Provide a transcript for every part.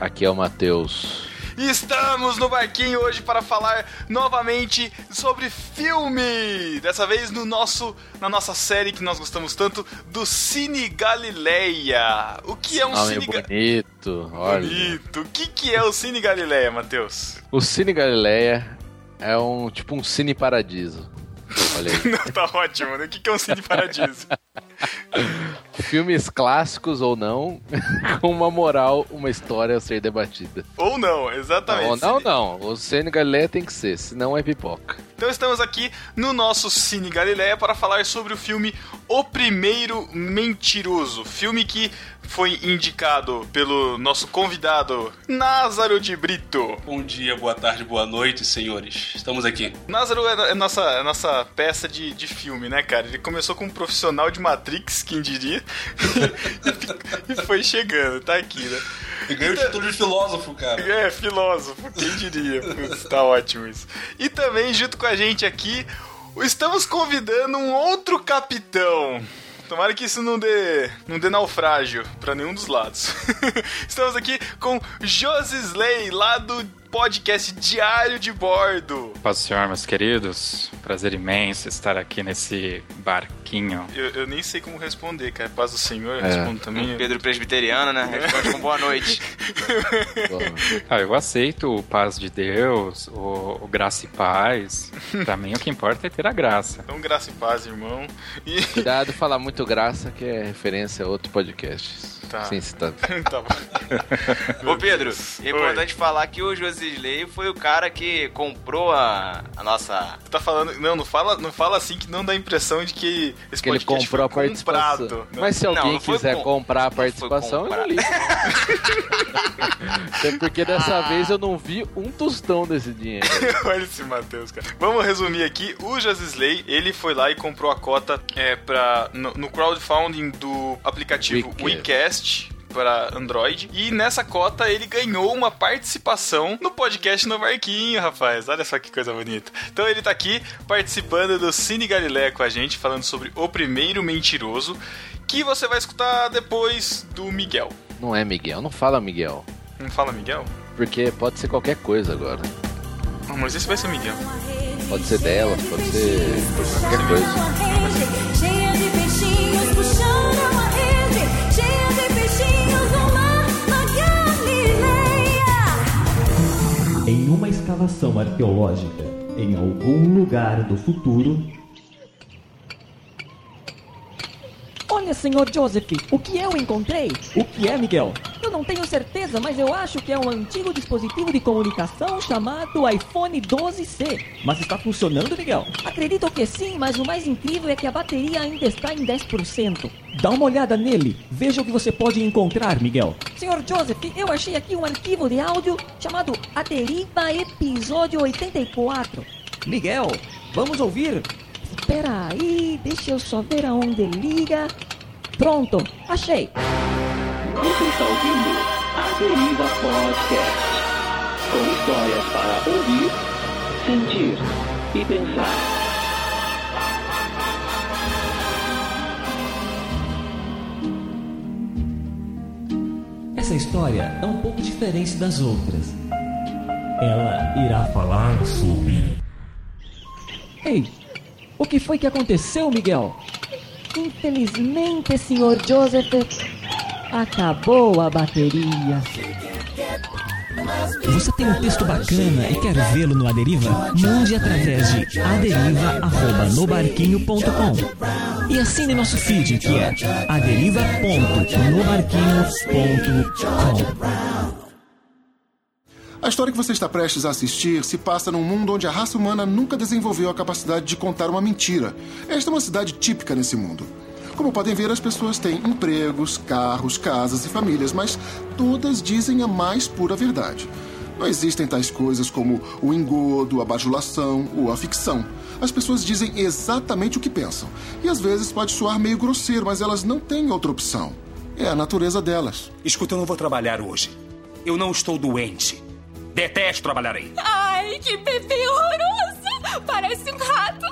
Aqui é o Matheus. Estamos no barquinho hoje para falar novamente sobre filme. Dessa vez no nosso, na nossa série que nós gostamos tanto do Cine Galileia. O que é um Nome Cine Ga- bonito, olha. Bonito. O que, que é o Cine Galileia, Matheus? O Cine Galileia é um tipo um cine paradiso. Olha aí. Não, tá ótimo, né? O que, que é um Cine Paradiso? Filmes clássicos ou não, com uma moral, uma história a ser debatida. Ou não, exatamente. Não, não, não. O Cine Galileia tem que ser, senão é pipoca. Então estamos aqui no nosso Cine Galileia para falar sobre o filme O Primeiro Mentiroso, filme que foi indicado pelo nosso convidado Názaro de Brito. Bom dia, boa tarde, boa noite, senhores. Estamos aqui. Názaro é, é nossa, é nossa peça de, de filme, né, cara? Ele começou como um profissional de Matrix, quem diria, e foi chegando, tá aqui, né? E ganhei o título de filósofo, cara. É, filósofo, quem diria? Putz, tá ótimo isso. E também, junto com a gente aqui, estamos convidando um outro capitão. Tomara que isso não dê, não dê naufrágio pra nenhum dos lados. estamos aqui com Josisley, lá do podcast Diário de Bordo. Paz do Senhor, meus queridos. Prazer imenso estar aqui nesse barquinho. Eu, eu nem sei como responder, cara. Paz do Senhor, eu É. respondo também. Pedro Presbiteriano, né? Responde com boa noite. Ah, eu aceito o paz de Deus, o, o graça e paz. Pra mim, o que importa é ter a graça. Então, graça e paz, irmão. E... cuidado falar muito graça, que é referência a outro podcast. Tá. Sim, citado. tá bom. Ô Pedro, é Oi. importante falar que o Josisley foi o cara que comprou a, a nossa. Tu tá falando. Não, não fala, não fala assim que não dá a impressão de que esse Que ele comprou a participação. comprado. Não. Mas se Não, alguém não foi quiser com- comprar a não participação, eu não ligo. Até porque dessa Ah. vez eu não vi um tostão desse dinheiro. Olha esse Matheus, cara. Vamos resumir aqui. O Josisley, ele foi lá e comprou a cota é, pra, no, no crowdfunding do aplicativo WeCast. WeCast para Android. E nessa cota ele ganhou uma participação no podcast No Barquinho, rapaz. Olha só que coisa bonita. Então ele tá aqui participando do Cine Galileia com a gente, falando sobre O Primeiro Mentiroso, que você vai escutar depois do Miguel. Não é Miguel, não fala Miguel. Não fala Miguel? Porque pode ser qualquer coisa agora. Ah, mas esse vai ser Miguel. Pode ser dela, pode ser qualquer coisa. Escavação arqueológica em algum lugar do futuro, Olha, senhor Joseph, o que eu encontrei? o que é, Miguel? Eu não tenho certeza, mas eu acho que é um antigo dispositivo de comunicação chamado iPhone 12C. Mas está funcionando, Miguel? Acredito que sim, mas o mais incrível é que a bateria ainda está em 10%. Dá uma olhada nele, veja o que você pode encontrar, Miguel. Senhor Joseph, eu achei aqui um arquivo de áudio chamado A Deriva Episódio 84. Miguel, vamos ouvir? Espera aí, deixa eu só ver aonde liga. Pronto, achei. Você está ouvindo a Deriva Podcast. Com histórias para ouvir, sentir e pensar. Essa história é um pouco diferente das outras. Ela irá falar sobre. Ei, o que foi que aconteceu, Miguel? Infelizmente, senhor Joseph, acabou a bateria. Você tem um texto bacana e quer vê-lo no Aderiva? Mande através de aderiva@nobarquinho.com e assine nosso feed que é aderiva.nobarquinho.com. A história que você está prestes a assistir se passa num mundo onde a raça humana nunca desenvolveu a capacidade de contar uma mentira. Esta é uma cidade típica nesse mundo. Como podem ver, as pessoas têm empregos, carros, casas e famílias, mas todas dizem a mais pura verdade. Não existem tais coisas como o engodo, a bajulação ou a ficção. As pessoas dizem exatamente o que pensam. E às vezes pode soar meio grosseiro, mas elas não têm outra opção. É a natureza delas. Escuta, eu não vou trabalhar hoje. Eu não estou doente. Detesto trabalhar aí. Ai, que bebê horroroso! Parece um rato.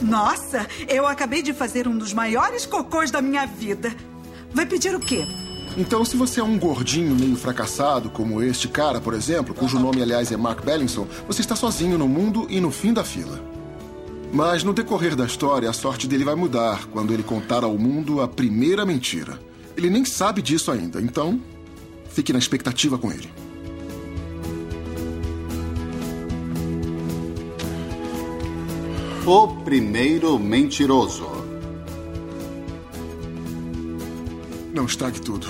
Nossa, eu acabei de fazer um dos maiores cocôs da minha vida. Vai pedir o quê? Então, se você é um gordinho meio fracassado, como este cara, por exemplo, cujo nome, aliás, é Mark Bellinson, você está sozinho no mundo e no fim da fila. Mas no decorrer da história, a sorte dele vai mudar quando ele contar ao mundo a primeira mentira. Ele nem sabe disso ainda, então fique na expectativa com ele. O primeiro mentiroso. Não estrague tudo.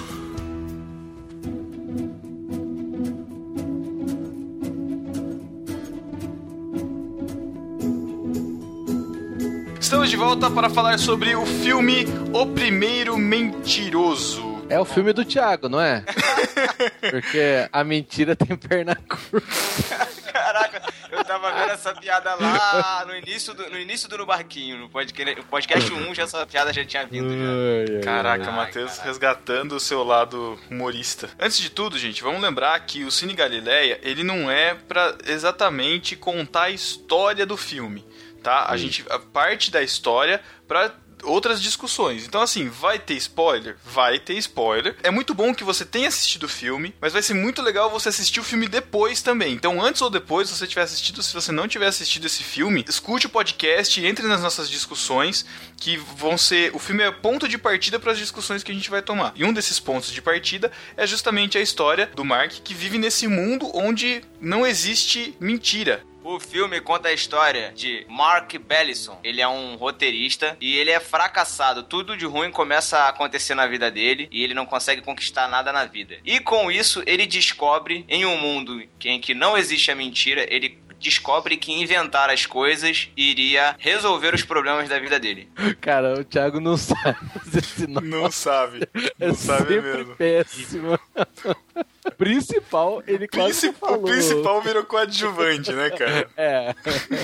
Estamos de volta para falar sobre o filme O Primeiro Mentiroso. É o filme do Thiago, não é? Porque a mentira tem perna curta. Caraca, eu tava vendo essa piada lá no início do, no, início do No Barquinho. No podcast, no podcast 1 já essa piada já tinha vindo. Já. Caraca, Matheus resgatando o seu lado humorista. Antes de tudo, gente, vamos lembrar que o Cine Galileia, ele não é pra exatamente contar a história do filme, tá? A gente a parte da história pra outras discussões. Então, assim, vai ter spoiler? Vai ter spoiler. É muito bom que você tenha assistido o filme, mas vai ser muito legal você assistir o filme depois também. Então, antes ou depois, se você tiver assistido, se você não tiver assistido esse filme, escute o podcast, entre nas nossas discussões, que vão ser. O filme é ponto de partida para as discussões que a gente vai tomar. E um desses pontos de partida é justamente a história do Mark que vive nesse mundo onde não existe mentira. O filme conta a história de Mark Bellison. Ele é um roteirista e ele é fracassado. Tudo de ruim começa a acontecer na vida dele e ele não consegue conquistar nada na vida. E com isso, ele descobre em um mundo em que não existe a mentira, ele descobre que inventar as coisas iria resolver os problemas da vida dele. Cara, o Thiago não sabe fazer sinal. Não sabe. É Não sabe sempre mesmo. péssimo. Principal, ele quase Princip- falou. O principal virou coadjuvante, né, cara? É.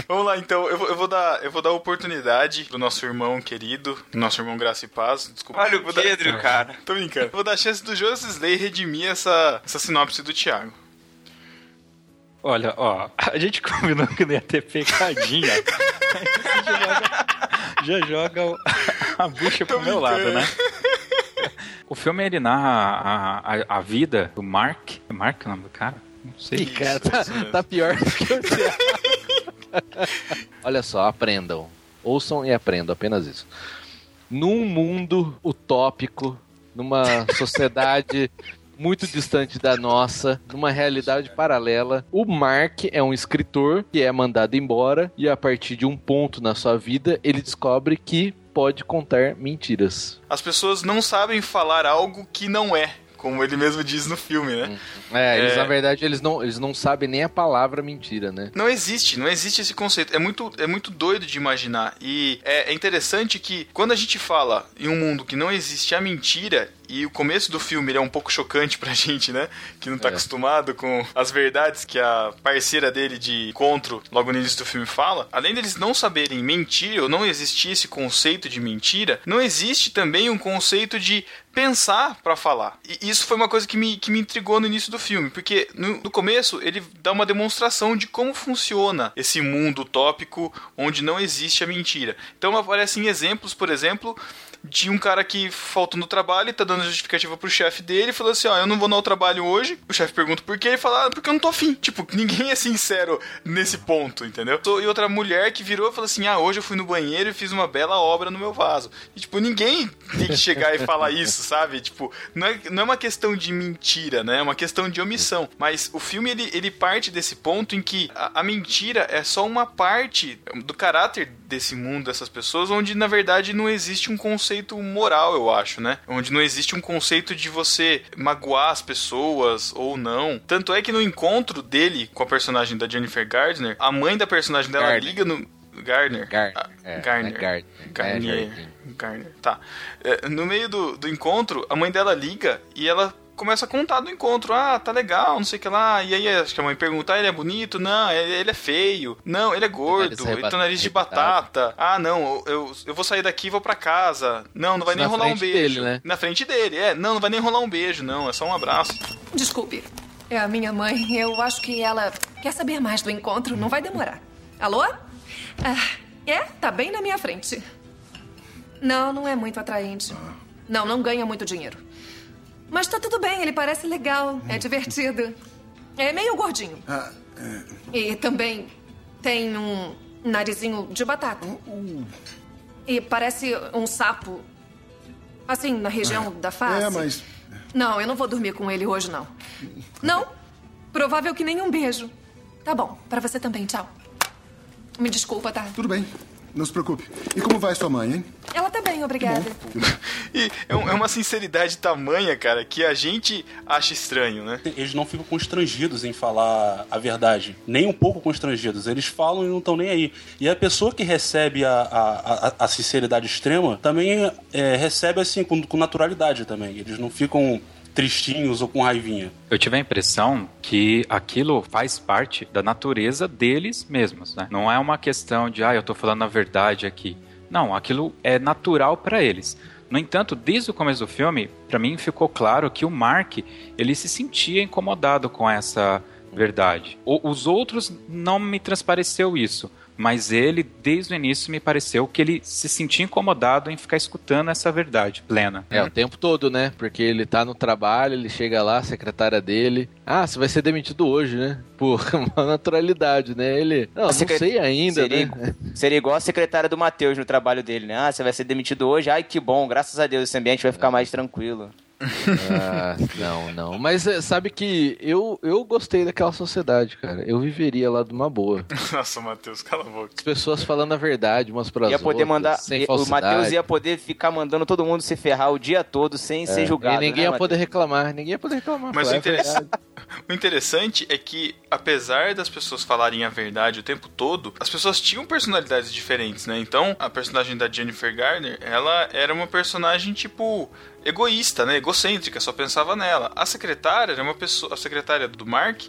Vamos lá, então. Eu vou, eu vou dar, eu vou dar oportunidade pro nosso irmão querido, nosso irmão Graça e Paz. Desculpa. Olha o Vou dar- Pedro, cara. Tô brincando. Vou dar a chance do Joseph Slay redimir essa, essa sinopse do Thiago. Olha, ó, a gente combinou que não ia ter pecadinha. Aí você já joga, já joga a bucha pro meu lado, né? O filme ele narra a, a, a vida do Mark. É Mark o nome do cara? Não sei. Ih, cara, tá, tá pior do que o Thiago. Olha só, aprendam. Ouçam e aprendam, apenas isso. Num mundo utópico, numa sociedade muito distante da nossa, numa realidade paralela, o Mark é um escritor que é mandado embora e a partir de um ponto na sua vida, ele descobre que pode contar mentiras. As pessoas não sabem falar algo que não é, como ele mesmo diz no filme, né? É, eles É. na verdade eles não, eles não sabem nem a palavra mentira, né? Não existe, não existe esse conceito. É muito, é muito doido de imaginar. E é, é interessante que quando a gente fala em um mundo que não existe a mentira, e o começo do filme é um pouco chocante pra gente, né? Que não tá É. acostumado com as verdades que a parceira dele de encontro, logo no início do filme, fala. Além deles não saberem mentir, ou não existir esse conceito de mentira, não existe também um conceito de pensar pra falar. E isso foi uma coisa que me, que me intrigou no início do filme, porque no, no começo ele dá uma demonstração de como funciona esse mundo utópico onde não existe a mentira. Então aparecem exemplos, por exemplo, de um cara que faltou no trabalho e tá dando justificativa pro chefe dele falou assim: Ó, eu não vou no trabalho hoje. O chefe pergunta por quê, ele fala: ah, porque eu não tô afim. Tipo, ninguém é sincero nesse ponto, entendeu? E outra mulher que virou e falou assim: ah, hoje eu fui no banheiro e fiz uma bela obra no meu vaso. E, tipo, ninguém tem que chegar e falar isso, sabe? Tipo, não é, não é uma questão de mentira, né? É uma questão de omissão. Mas o filme ele, ele parte desse ponto em que a, a mentira é só uma parte do caráter desse mundo, dessas pessoas, onde na verdade não existe um conceito moral, eu acho, né? Onde não existe um conceito de você magoar as pessoas ou não. Tanto é que no encontro dele com a personagem da Jennifer Gardner, a mãe da personagem dela Gardner. liga no. Gardner. Gar- Ah, é, Gardner. é Gardner. Garnier. É. Garner. Tá. É, no meio do, do encontro, a mãe dela liga e ela começa a contar do encontro. Ah, tá legal, não sei o que lá. E aí acho que a mãe pergunta: ah, ele é bonito? Não, ele, é feio. Não, ele é gordo. Nariz Ele tem nariz de batata. Ah, não, eu, eu vou sair daqui e vou pra casa. Não, não vai nem na rolar um frente beijo. dele, né? Na frente dele, é. Não, não vai nem rolar um beijo, não. É só um abraço. Desculpe. É a minha mãe. Eu acho que ela quer saber mais do encontro. Não vai demorar. Alô? Ah, é? Tá bem na minha frente. Não, não é muito atraente. Não, não ganha muito dinheiro. Mas tá tudo bem, ele parece legal, é divertido. É meio gordinho. Ah, E também tem um narizinho de batata. E parece um sapo. Assim, na região da face. é, mas. Não, eu não vou dormir com ele hoje, não. Não? Provável que nem um beijo. Tá bom, pra você também, tchau. Me desculpa, tá? Tudo bem. Não se preocupe. E como vai sua mãe, hein? Ela tá bem, obrigada. E é, um- é uma sinceridade tamanha, cara, que a gente acha estranho, né? Eles não ficam constrangidos em falar a verdade. Nem um pouco constrangidos. Eles falam e não estão nem aí. E a pessoa que recebe a, a, a, a sinceridade extrema também é, recebe assim, com, com naturalidade também. Eles não ficam tristinhos ou com raivinha. Eu tive a impressão que aquilo faz parte da natureza deles mesmos, né? Não é uma questão de, ah, eu tô falando a verdade aqui. Não, aquilo é natural para eles. No entanto, desde o começo do filme, para mim ficou claro que o Mark, ele se sentia incomodado com essa verdade. O- os outros não me transpareceu isso, mas ele, desde o início, me pareceu que ele se sentia incomodado em ficar escutando essa verdade plena. É, o tempo todo, né? Porque ele tá no trabalho, ele chega lá, a secretária dele. Ah, você vai ser demitido hoje, né? Por uma naturalidade, né? Ele. Não, não sei ainda, seria, né? Seria igual a secretária do Matheus no trabalho dele, né? Ah, você vai ser demitido hoje. Ai, que bom, graças a Deus, esse ambiente vai ficar mais tranquilo. Ah, não, não. Mas é, sabe que eu, eu gostei daquela sociedade, cara. Eu viveria lá de uma boa. Nossa, Matheus, cala a boca. As pessoas falando a verdade umas pras Ia poder outras, mandar. sem o falsidade. Matheus ia poder ficar mandando todo mundo se ferrar o dia todo sem É, ser julgado. E ninguém né, ia poder reclamar, ninguém ia poder reclamar. Mas o, falar, é o interessante é que, apesar das pessoas falarem a verdade o tempo todo, as pessoas tinham personalidades diferentes, né? Então, a personagem da Jennifer Garner, ela era uma personagem, tipo, egoísta, né? Egocêntrica, só pensava nela. A secretária era uma pessoa. A secretária do Mark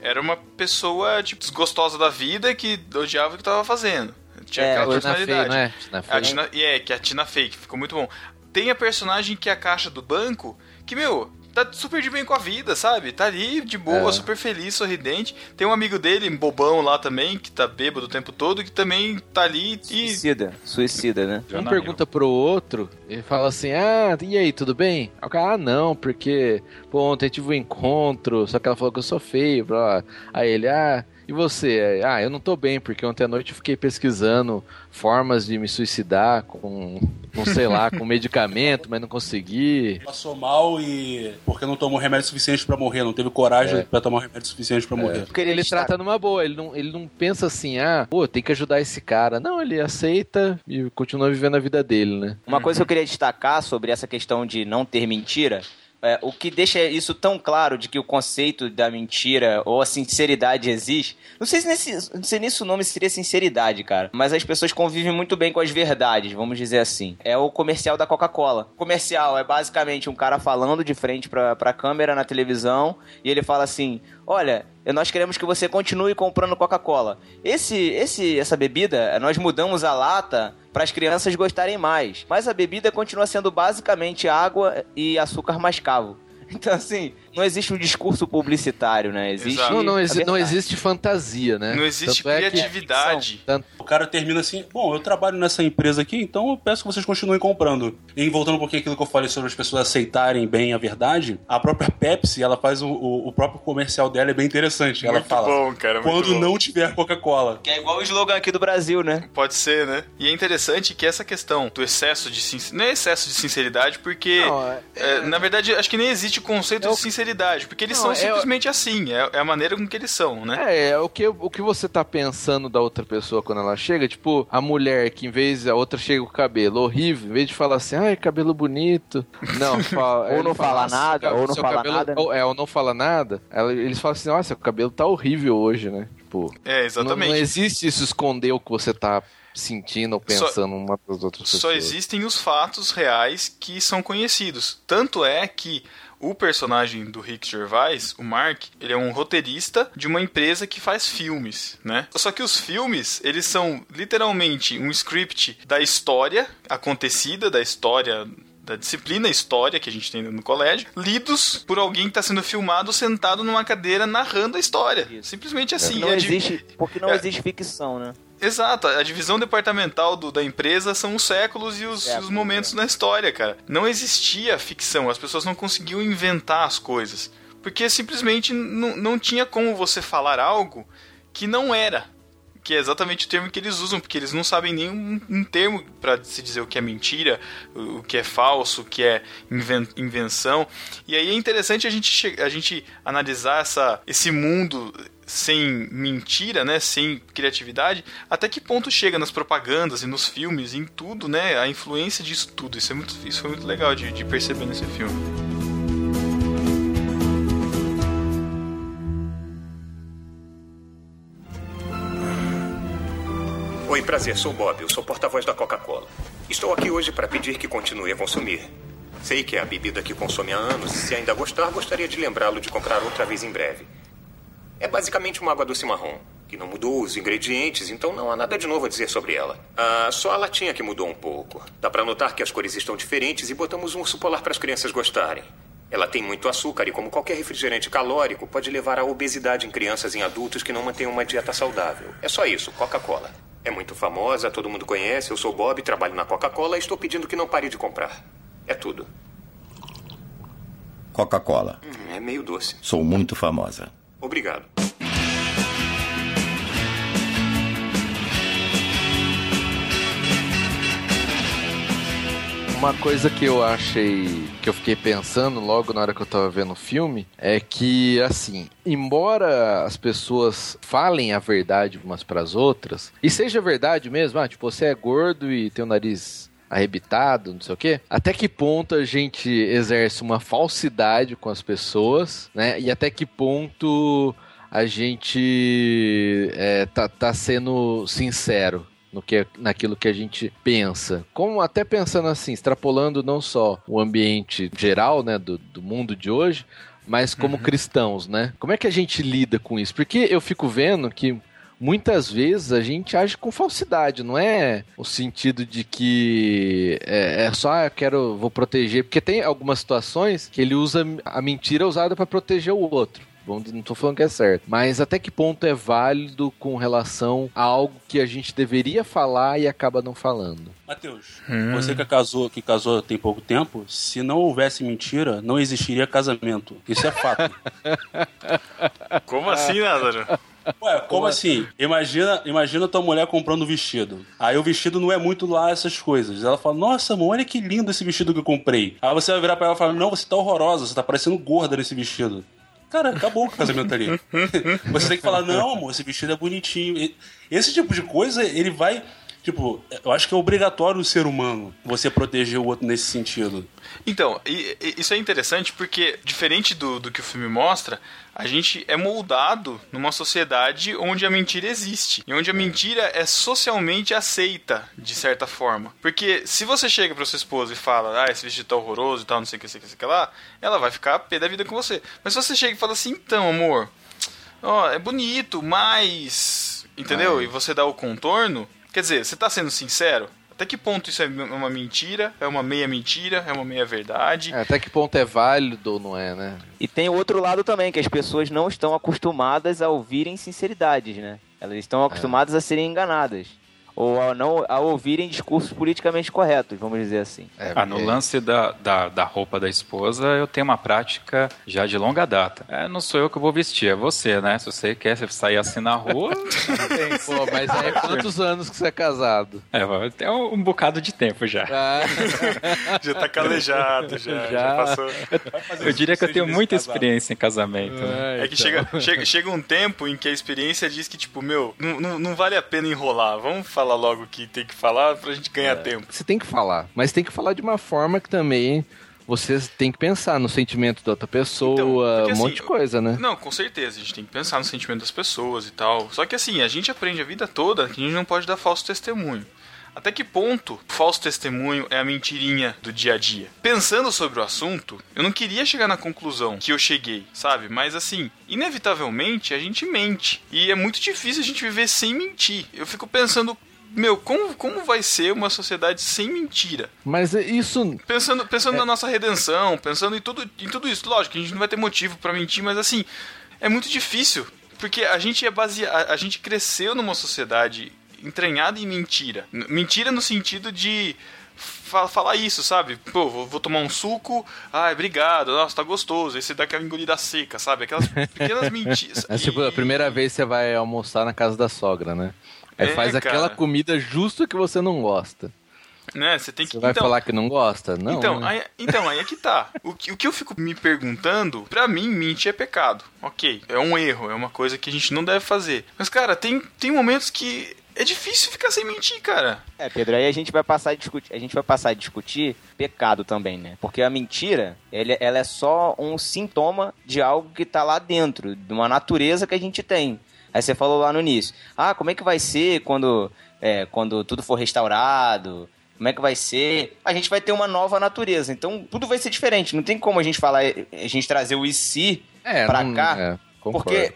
era uma pessoa, tipo, desgostosa da vida que odiava o que estava fazendo. Tinha É, aquela Tina Fey, personalidade. não é? Tina Fey. A Tina, e é, que é a Tina Fey, que ficou muito bom. Tem a personagem que é a caixa do banco, que, meu, tá super de bem com a vida, sabe? Tá ali de boa, É. super feliz, sorridente. Tem um amigo dele, bobão lá também, que tá bêbado o tempo todo, que também tá ali e. Suicida, suicida, né? Um pergunta pro outro e fala assim: Ah, e aí, tudo bem? Aí o cara, ah, não, porque pô, ontem tive um encontro, só que ela falou que eu sou feio. Blá. Aí ele, ah, e você? Ah, eu não tô bem, porque ontem à noite eu fiquei pesquisando formas de me suicidar com, com sei lá, com medicamento, mas não consegui. Passou mal e. porque não tomou remédio suficiente pra morrer, não teve coragem É. pra tomar remédio suficiente pra morrer. Porque ele trata numa boa, ele não, ele não pensa assim, ah, pô, tem que ajudar esse cara. Não, ele aceita e continua vivendo a vida dele, né? Uma coisa que eu queria destacar sobre essa questão de não ter mentira. É, o que deixa isso tão claro de que o conceito da mentira ou a sinceridade existe. Não sei se nesse, não sei o nome seria sinceridade, cara. Mas as pessoas convivem muito bem com as verdades, vamos dizer assim. É o comercial da Coca-Cola. Comercial é basicamente um cara falando de frente pra, pra câmera na televisão e ele fala assim: Olha, nós queremos que você continue comprando Coca-Cola. Esse, esse, essa bebida, nós mudamos a lata para as crianças gostarem mais. Mas a bebida continua sendo basicamente água e açúcar mascavo. Então, assim, não existe um discurso publicitário, né? Existe. Não, não, exi- não existe fantasia, né? Não existe Tanto é que- criatividade. O cara termina assim: Bom, eu trabalho nessa empresa aqui, então eu peço que vocês continuem comprando. E voltando um pouquinho àquilo que eu falei sobre as pessoas aceitarem bem a verdade, a própria Pepsi, ela faz o, o- o próprio comercial dela, é bem interessante. Ela Muito fala: bom, cara, muito Quando bom." não tiver Coca-Cola. Que é igual o slogan aqui do Brasil, né? Pode ser, né? E é interessante que essa questão do excesso de sinceridade. Não é excesso de sinceridade, porque. Não, é- é, na verdade, acho que nem existe o conceito de sinceridade, porque eles Não, são é- simplesmente assim. É, é a maneira com que eles são, né? É, é o que, o que você tá pensando da outra pessoa quando ela chega, tipo, a mulher que em vez a outra chega com o cabelo horrível, em vez de falar assim, ai, cabelo bonito, não, fala, Ou não fala "Nossa, nada, ou não fala cabelo- nada, né?" Ou, é, ou não fala nada, ela- eles falam assim, nossa, seu cabelo tá horrível hoje, né? Tipo, É, não, exatamente. não existe isso esconder o que você tá sentindo ou Só- pensando uma das outras Só pessoas. existem os fatos reais que são conhecidos. Tanto é que o personagem do Rick Gervais, o Mark, ele é um roteirista de uma empresa que faz filmes, né? Só que os filmes, eles são literalmente um script da história acontecida, da história da disciplina história que a gente tem no colégio, lidos por alguém que está sendo filmado sentado numa cadeira narrando a história. Simplesmente assim. não é de- existe, porque não é- existe ficção, né? Exato, a divisão departamental do- da empresa são os séculos e os, e os momentos na história, cara. Não existia ficção, as pessoas não conseguiam inventar as coisas. Porque simplesmente não, tinha como você falar algo que não era. Que é exatamente o termo que eles usam, porque eles não sabem nem um, um termo para se dizer o que é mentira, o, o que é falso, o que é inven- invenção. E aí é interessante a gente, a gente analisar essa, esse mundo sem mentira, né, sem criatividade, até que ponto chega nas propagandas e nos filmes, em tudo, né, a influência disso tudo. Isso, é muito, isso foi muito legal de, de perceber nesse filme. Oi, prazer, sou Bob, eu sou porta-voz da Coca-Cola. Estou aqui hoje para pedir que continue a consumir. Sei que é a bebida que consome há anos e se ainda gostar, gostaria de lembrá-lo de comprar outra vez em breve. É basicamente uma água doce marrom, que não mudou os ingredientes, então não há nada de novo a dizer sobre ela. Ah, só a latinha que mudou um pouco. Dá para notar que as cores estão diferentes e botamos um urso polar para as crianças gostarem. Ela tem muito açúcar e, como qualquer refrigerante calórico, pode levar à obesidade em crianças e em adultos que não mantêm uma dieta saudável. É só isso, Coca-Cola. É muito famosa, todo mundo conhece. Eu sou Bob, trabalho na Coca-Cola e estou pedindo que não pare de comprar. É tudo. Coca-Cola. Hum, é meio doce. Sou muito famosa. Obrigado. Uma coisa que eu achei, que eu fiquei pensando logo na hora que eu tava vendo o filme, é que, assim, embora as pessoas falem a verdade umas pras outras, e seja verdade mesmo, ah, tipo, você é gordo e tem o nariz arrebitado, não sei o quê, até que ponto a gente exerce uma falsidade com as pessoas, né? E até que ponto a gente é, tá, tá sendo sincero no que, naquilo que a gente pensa. Como até pensando assim, extrapolando não só o ambiente geral, né, do, do mundo de hoje, mas como cristãos, né? Como é que a gente lida com isso? Porque eu fico vendo que muitas vezes a gente age com falsidade, não é o sentido de que é, é só ah, eu quero vou proteger, porque tem algumas situações que ele usa a mentira usada para proteger o outro. Vamos- Não tô falando que é certo. Mas até que ponto é válido com relação a algo que a gente deveria falar e acaba não falando? Matheus, Hum. você que casou, que casou tem pouco tempo, se não houvesse mentira, não existiria casamento. Isso é fato. Como assim, Lázaro? Ué, como assim? Imagina, imagina tua mulher comprando um vestido. Aí o vestido não é muito lá essas coisas. Ela fala: Nossa, amor, olha que lindo esse vestido que eu comprei. Aí você vai virar pra ela e falar: Não, você tá horrorosa, você tá parecendo gorda nesse vestido. Cara, acabou o casamento ali. Você tem que falar: Não, amor, esse vestido é bonitinho. Esse tipo de coisa, ele vai. Tipo, eu acho que é obrigatório o ser humano você proteger o outro nesse sentido. Então, e- e- isso é interessante porque, diferente do, do que o filme mostra, a gente é moldado numa sociedade onde a mentira existe. E onde a mentira é socialmente aceita, de certa forma. Porque se você chega pra sua esposa e fala, ah, esse vestido tá horroroso e tal, não sei o que, não sei o que, não sei o que lá, ela vai ficar pé da vida com você. Mas se você chega e fala assim, então, amor, ó, é bonito, mas. Entendeu? Ah. E você dá o contorno. Quer dizer, você tá sendo sincero? Até que ponto isso é uma mentira? É uma meia mentira? É uma meia verdade? É, até que ponto é válido ou não é, né? E tem o outro lado também, que as pessoas não estão acostumadas a ouvirem sinceridades, né? Elas estão acostumadas a serem enganadas. Ou a, não, a ouvirem discursos politicamente corretos, vamos dizer assim. Ah, no lance da, da, da roupa da esposa, eu tenho uma prática já de longa data. É, não sou eu que vou vestir, é você, né? Se você quer sair assim na rua. tem- Pô, mas aí é quantos anos que você é casado? É, vai ter um, um bocado de tempo já. já tá calejado, já, já, passou. Eu diria que eu tenho muita experiência em casamento. né? É que chega, chega, chega um tempo em que a experiência diz que, tipo, meu, não, não, não vale a pena enrolar. Vamos falar logo o que tem que falar pra gente ganhar tempo. Você tem que falar, mas tem que falar de uma forma que também você tem que pensar no sentimento da outra pessoa, porque, um assim, monte de coisa, né? Não, com certeza, a gente tem que pensar no sentimento das pessoas e tal. Só que assim, a gente aprende a vida toda que a gente não pode dar falso testemunho. Até que ponto falso testemunho é a mentirinha do dia a dia? Pensando sobre o assunto, eu não queria chegar na conclusão que eu cheguei, sabe? Mas assim, inevitavelmente a gente mente. E é muito difícil a gente viver sem mentir. Eu fico pensando, meu, como, como vai ser uma sociedade sem mentira? Mas isso. Pensando, pensando na nossa redenção, pensando em tudo, em tudo isso. Lógico que a gente não vai ter motivo pra mentir, mas assim, é muito difícil. Porque a gente é base... a, gente cresceu numa sociedade entranhada em mentira. Mentira no sentido de fa- falar isso, sabe? Pô, vou, vou tomar um suco, ai, obrigado, nossa, tá gostoso. Você dá aquela engolida seca, sabe? Aquelas pequenas mentiras. É tipo, a primeira vez você vai almoçar na casa da sogra, né? Aí É, faz aquela cara. comida justo que você não gosta. Né? Você tem que Você vai então, falar que não gosta? Não. então, né? aí, então, aí é que tá. O que, o que eu fico me perguntando, pra mim, mentir é pecado. Ok, é um erro, é uma coisa que a gente não deve fazer. Mas, cara, tem, tem momentos que é difícil ficar sem mentir, cara. É, Pedro, aí a gente vai passar a discutir, a gente vai passar a discutir pecado também, né? Porque a mentira, ele- ela é só um sintoma de algo que tá lá dentro, de uma natureza que a gente tem. Aí você falou lá no início, ah, como é que vai ser quando, é, quando tudo for restaurado? Como é que vai ser? A gente vai ter uma nova natureza, então tudo vai ser diferente. Não tem como a gente falar, a gente trazer o e se É, pra não- cá, é, porque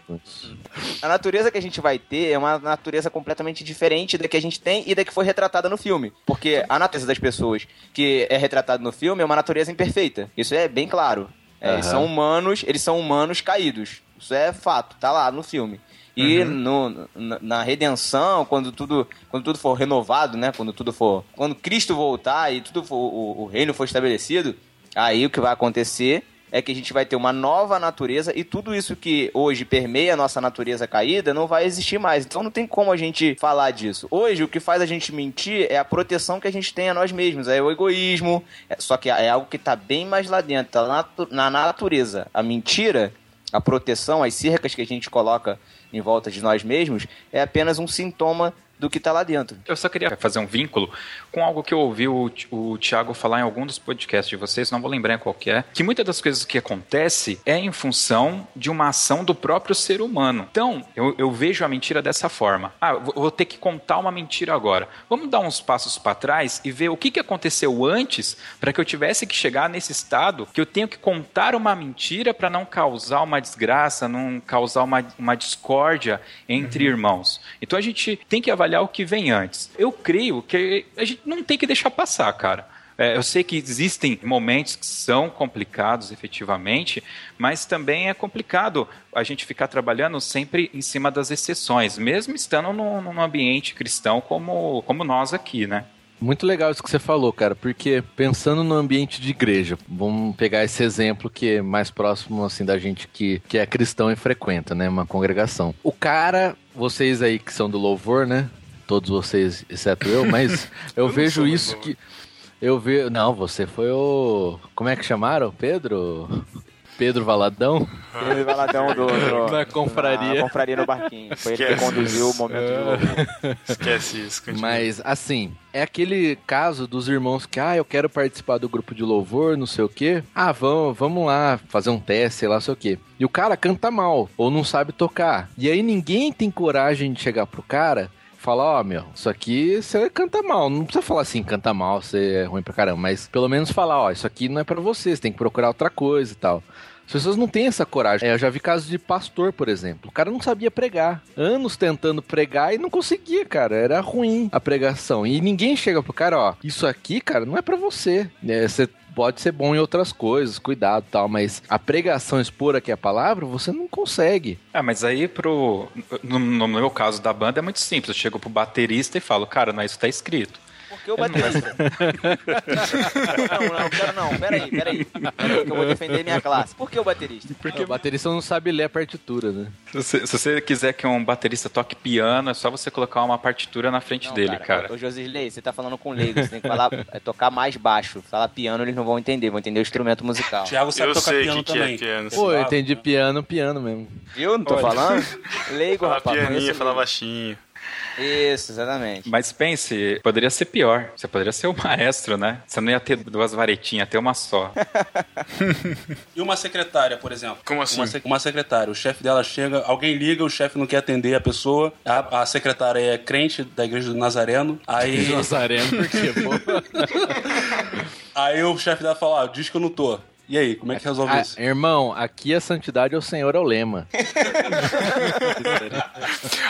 a natureza que a gente vai ter é uma natureza completamente diferente da que a gente tem e da que foi retratada no filme. Porque a natureza das pessoas que é retratada no filme é uma natureza imperfeita. Isso é bem claro. É, Eles Aham. são humanos, eles são humanos caídos. Isso é fato, tá lá no filme. E Uhum. no, na, na redenção, quando tudo, quando tudo for renovado, né? Quando tudo for. Quando Cristo voltar e tudo for, o, o reino for estabelecido, aí o que vai acontecer é que a gente vai ter uma nova natureza e tudo isso que hoje permeia a nossa natureza caída não vai existir mais. Então não tem como a gente falar disso. Hoje o que faz a gente mentir é a proteção que a gente tem a nós mesmos, é o egoísmo. É- só que é algo que tá bem mais lá dentro, tá na natureza. A mentira, a proteção, as cercas que a gente coloca em volta de nós mesmos é apenas um sintoma do que tá lá dentro. Eu só queria fazer um vínculo com algo que eu ouvi o, o Thiago falar em algum dos podcasts de vocês, não vou lembrar em qual que é, que muitas das coisas que acontece é em função de uma ação do próprio ser humano. Então, eu, eu vejo a mentira dessa forma. Ah, vou vou ter que contar uma mentira agora. Vamos dar uns passos para trás e ver o que, que aconteceu antes para que eu tivesse que chegar nesse estado que eu tenho que contar uma mentira para não causar uma desgraça, não causar uma, uma discórdia entre irmãos. Então a gente tem que avaliar o que vem antes. Eu creio que a gente não tem que deixar passar, cara. É, eu sei que existem momentos que são complicados efetivamente, mas também é complicado a gente ficar trabalhando sempre em cima das exceções, mesmo estando num, num ambiente cristão como, como nós aqui, né? Muito legal isso que você falou, cara, porque pensando no ambiente de igreja, vamos pegar esse exemplo que é mais próximo assim da gente que, que é cristão e frequenta, né, uma congregação. O cara, vocês aí que são do louvor, né? Todos vocês, exceto eu, mas eu, vejo isso que eu vejo, não, você foi o como é que chamaram? Pedro? Pedro Valadão? Pedro Valadão do, do Na confraria. na confraria no barquinho. Foi ele que Esquece conduziu o isso. momento de louvor. Esquece isso. continua. Mas, assim, é aquele caso dos irmãos que, ah, eu quero participar do grupo de louvor, não sei o quê. Ah, vamos, vamos lá fazer um teste, sei lá, sei o quê. E o cara canta mal, ou não sabe tocar. E aí ninguém tem coragem de chegar pro cara falar, ó, meu, isso aqui você canta mal. Não precisa falar assim, canta mal, você é ruim pra caramba. Mas pelo menos falar, ó, isso aqui não é pra você, você tem que procurar outra coisa e tal. As pessoas não têm essa coragem. É, eu já vi casos de pastor, por exemplo. O cara não sabia pregar. Anos tentando pregar e não conseguia, cara. Era ruim a pregação. E ninguém chega pro cara, ó, isso aqui, cara, não é pra você. É, você pode ser bom em outras coisas, cuidado tal, mas a pregação expor aqui a palavra, você não consegue. Ah, mas aí pro. No, no meu caso da banda é muito simples. Eu chego pro baterista e falo, cara, não, isso tá escrito. Porque o baterista. não, não, quero não. Peraí, peraí. Peraí que eu vou defender minha classe. Por que o baterista? Porque o baterista não sabe ler a partitura, né? Se você, se você quiser que um baterista toque piano, é só você colocar uma partitura na frente Não, dele, cara. Ô, Josisley, você tá falando com leigos, você tem que falar, é, tocar mais baixo. Falar piano, eles não vão entender, vão entender o instrumento musical. Thiago sabe Eu tocar sei piano que que é também. piano, Pô, eu entendi piano, piano mesmo. Viu? Não tô Olha. falando? Leigo, Fala rapaz. pianinho, fala leigo. baixinho. Isso, exatamente. Mas pense, poderia ser pior. Você poderia ser o maestro, né? Você não ia ter duas varetinhas, ia ter uma só. E uma secretária, por exemplo? Como assim? Uma, sec- uma secretária. O chefe dela chega, alguém liga, o chefe não quer atender a pessoa. A, a secretária é crente da igreja do Nazareno. Aí, Nazareno, por quê, pô? aí o chefe dela fala: ah, diz que eu não tô. E aí, como é que resolve Ah, isso? irmão, aqui a santidade ao Senhor é o lema.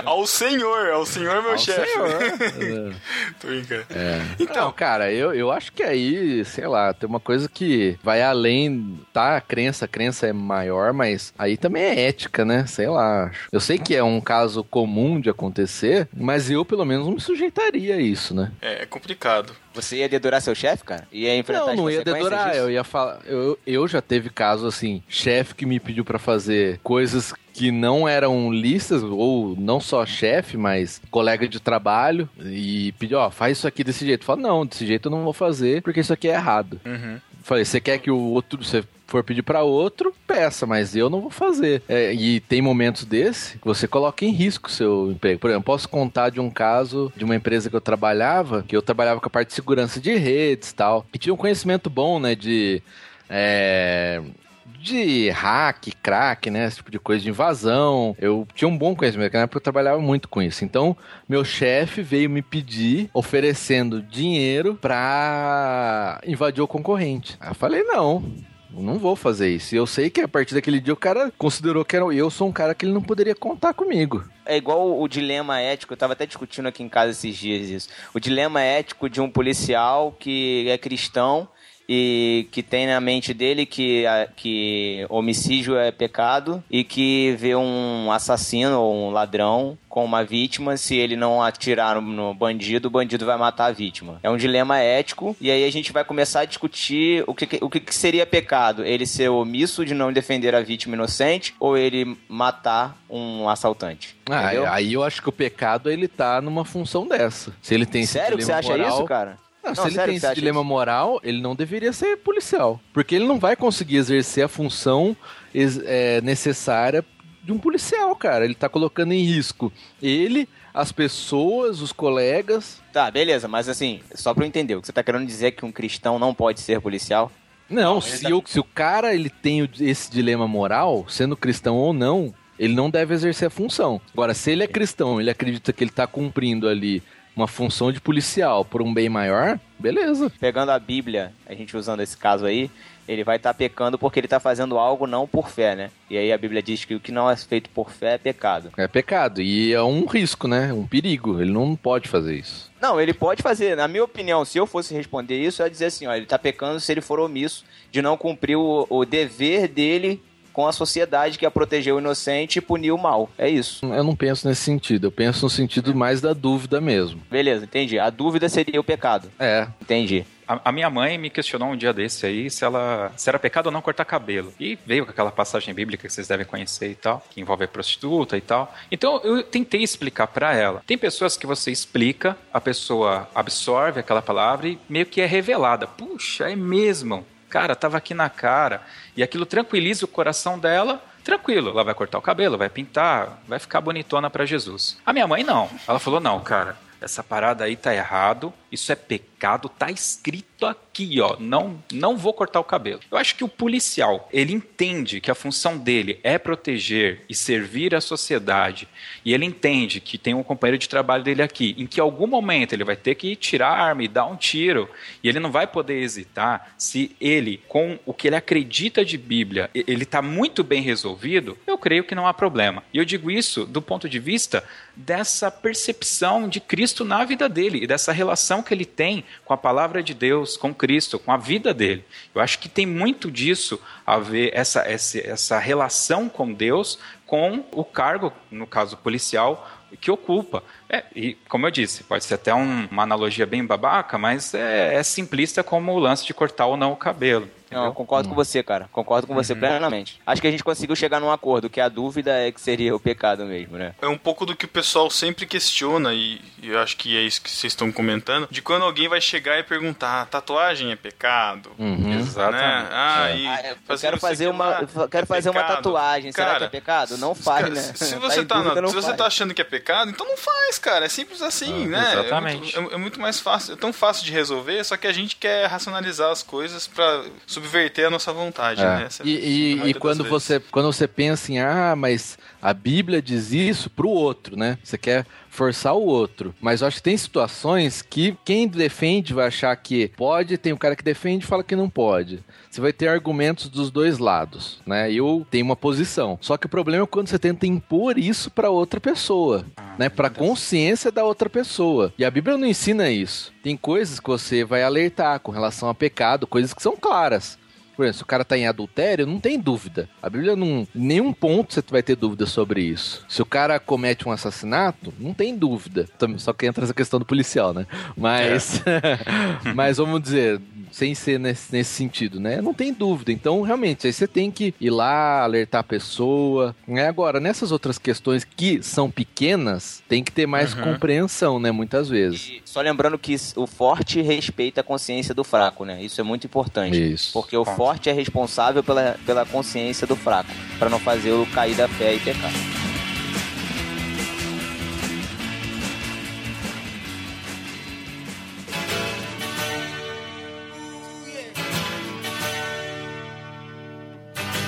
Ao senhor, ao senhor meu Ao chefe. senhor. Tô brincando. É. Então, cara, eu, eu acho que aí, sei lá, tem uma coisa que vai além, tá? A crença, a crença é maior, mas aí também é ética, né? Sei lá. acho. Eu sei que é um caso comum de acontecer, mas eu pelo menos não me sujeitaria a isso, né? É, é complicado. Você ia dedurar seu chefe, cara? Ia enfrentar Não, não ia dedurar, disso? eu ia falar. Eu, eu já teve caso assim, chefe que me pediu pra fazer coisas que não eram listas, ou não só chefe, mas colega de trabalho, e pediu, ó, faz isso aqui desse jeito. Eu falo, não, desse jeito eu não vou fazer, porque isso aqui é errado. Uhum. Falei, você quer que o outro, você for pedir pra outro, peça, mas eu não vou fazer. É, e tem momentos desse que você coloca em risco o seu emprego. Por exemplo, posso contar de um caso de uma empresa que eu trabalhava, que eu trabalhava com a parte de segurança de redes e tal, e tinha um conhecimento bom, né, de... é, de hack, crack, né? Esse tipo de coisa de invasão. Eu tinha um bom conhecimento, na época eu trabalhava muito com isso. Então, meu chefe veio me pedir, oferecendo dinheiro pra invadir o concorrente. Aí eu falei, não. Não vou fazer isso. E eu sei que a partir daquele dia o cara considerou que era, eu sou um cara que ele não poderia contar comigo. É igual o dilema ético, eu tava até discutindo aqui em casa esses dias isso. O dilema ético de um policial que é cristão e que tem na mente dele que, a- que homicídio é pecado e que vê um assassino ou um ladrão com uma vítima, se ele não atirar no- bandido, o bandido vai matar a vítima. É um dilema ético e aí a gente vai começar a discutir o que, o que, seria pecado. Ele ser omisso de não defender a vítima inocente ou ele matar um assaltante. Ah, aí eu acho que o pecado ele tá numa função dessa. Se ele tem Sério que você acha moral- isso, cara? Não, Não, se ele sério tem esse dilema isso? moral, ele não deveria ser policial. Porque ele não vai conseguir exercer a função é, necessária de um policial, cara. Ele tá colocando em risco ele, as pessoas, os colegas. Tá, beleza, mas assim, só pra eu entender, o que você tá querendo dizer é que um cristão não pode ser policial? Não, se, o, se o cara ele tem esse dilema moral, sendo cristão ou não, ele não deve exercer a função. Agora, se ele é cristão, ele acredita que ele tá cumprindo ali uma função de policial por um bem maior, beleza. Pegando a Bíblia, a gente usando esse caso aí, ele vai estar pecando porque ele tá fazendo algo não por fé, né? E aí a Bíblia diz que o que não é feito por fé é pecado. É pecado. E é um risco, né? Um perigo. Ele não pode fazer isso. Não, ele pode fazer. Na minha opinião, se eu fosse responder isso, eu ia dizer assim, ó, ele tá pecando se ele for omisso de não cumprir o, o dever dele com a sociedade, que é proteger o inocente e punir o mal. É isso. Eu não penso nesse sentido. Eu penso no sentido mais da dúvida mesmo. Beleza, entendi. A dúvida seria o pecado. É. Entendi. A, a minha mãe me questionou um dia desse aí se ela se era pecado ou não cortar cabelo. E veio com aquela passagem bíblica que vocês devem conhecer e tal, que envolve a prostituta e tal. Então eu tentei explicar pra ela. Tem pessoas que você explica, a pessoa absorve aquela palavra e meio que é revelada. Puxa, é mesmo. Cara, tava aqui na cara. E aquilo tranquiliza o coração dela. Tranquilo, ela vai cortar o cabelo, vai pintar, vai ficar bonitona pra Jesus. A minha mãe não. Ela falou: "Não, cara, essa parada aí tá errado, isso é pecado, tá escrito aqui, ó, não, não vou cortar o cabelo. Eu acho que o policial, ele entende que a função dele é proteger e servir a sociedade, e ele entende que tem um companheiro de trabalho dele aqui, em que algum momento ele vai ter que tirar a arma e dar um tiro, e ele não vai poder hesitar se ele, com o que ele acredita de Bíblia, ele tá muito bem resolvido, eu creio que não há problema. E eu digo isso do ponto de vista dessa percepção de Cristo na vida dele e dessa relação que ele tem com a palavra de Deus, com Cristo, com a vida dele. Eu acho que tem muito disso a ver essa, essa, essa relação com Deus com o cargo, no caso policial, que ocupa. É, e como eu disse, pode ser até um- uma analogia bem babaca, mas é, é simplista como o lance de cortar ou não o cabelo. Não, eu concordo com você, cara. Concordo com você plenamente. Acho que a gente conseguiu chegar num acordo, que a dúvida é que seria o pecado mesmo, né? É um pouco do que o pessoal sempre questiona, e e eu acho que é isso que vocês estão comentando, de quando alguém vai chegar e perguntar, tatuagem é pecado? Uhum. Exatamente. Né? Ah, É. e Ah, quero fazer uma, quero é fazer uma tatuagem. Será Cara, que é pecado? Não faz, né? Se Tá você em tá, dúvida, na- se você faz. tá achando que é pecado, então não faz, cara. É simples assim, Ah, né? É exatamente. muito, é- é muito mais fácil, é tão fácil de resolver, só que a gente quer racionalizar as coisas pra subverter a nossa vontade, É. né? Essa- E, e- e quando, vezes. você, quando você pensa em, ah, mas a Bíblia diz isso pro outro, né? Você quer forçar o outro. Mas eu acho que tem situações que quem defende vai achar que pode, tem um cara que defende e fala que não pode. Você vai ter argumentos dos dois lados, né? Eu tenho uma posição. Só que o problema é quando você tenta impor isso pra outra pessoa, né? Pra consciência da outra pessoa. E a Bíblia não ensina isso. Tem coisas que você vai alertar com relação a pecado, coisas que são claras. Por exemplo, se o cara tá em adultério, não tem dúvida. A Bíblia não. Nenhum ponto você vai ter dúvida sobre isso. Se o cara comete um assassinato, não tem dúvida. Só que entra essa questão do policial, né? Mas. mas vamos dizer. Sem ser nesse, nesse sentido, né? Não tem dúvida. Então, realmente, aí você tem que ir lá, alertar a pessoa. Né? Agora, nessas outras questões que são pequenas, tem que ter mais Uhum. compreensão, né? Muitas vezes. E só lembrando que o forte respeita a consciência do fraco, né? Isso é muito importante. Isso. Porque o forte é responsável pela, pela consciência do fraco, pra não fazê-lo cair da fé e pecar.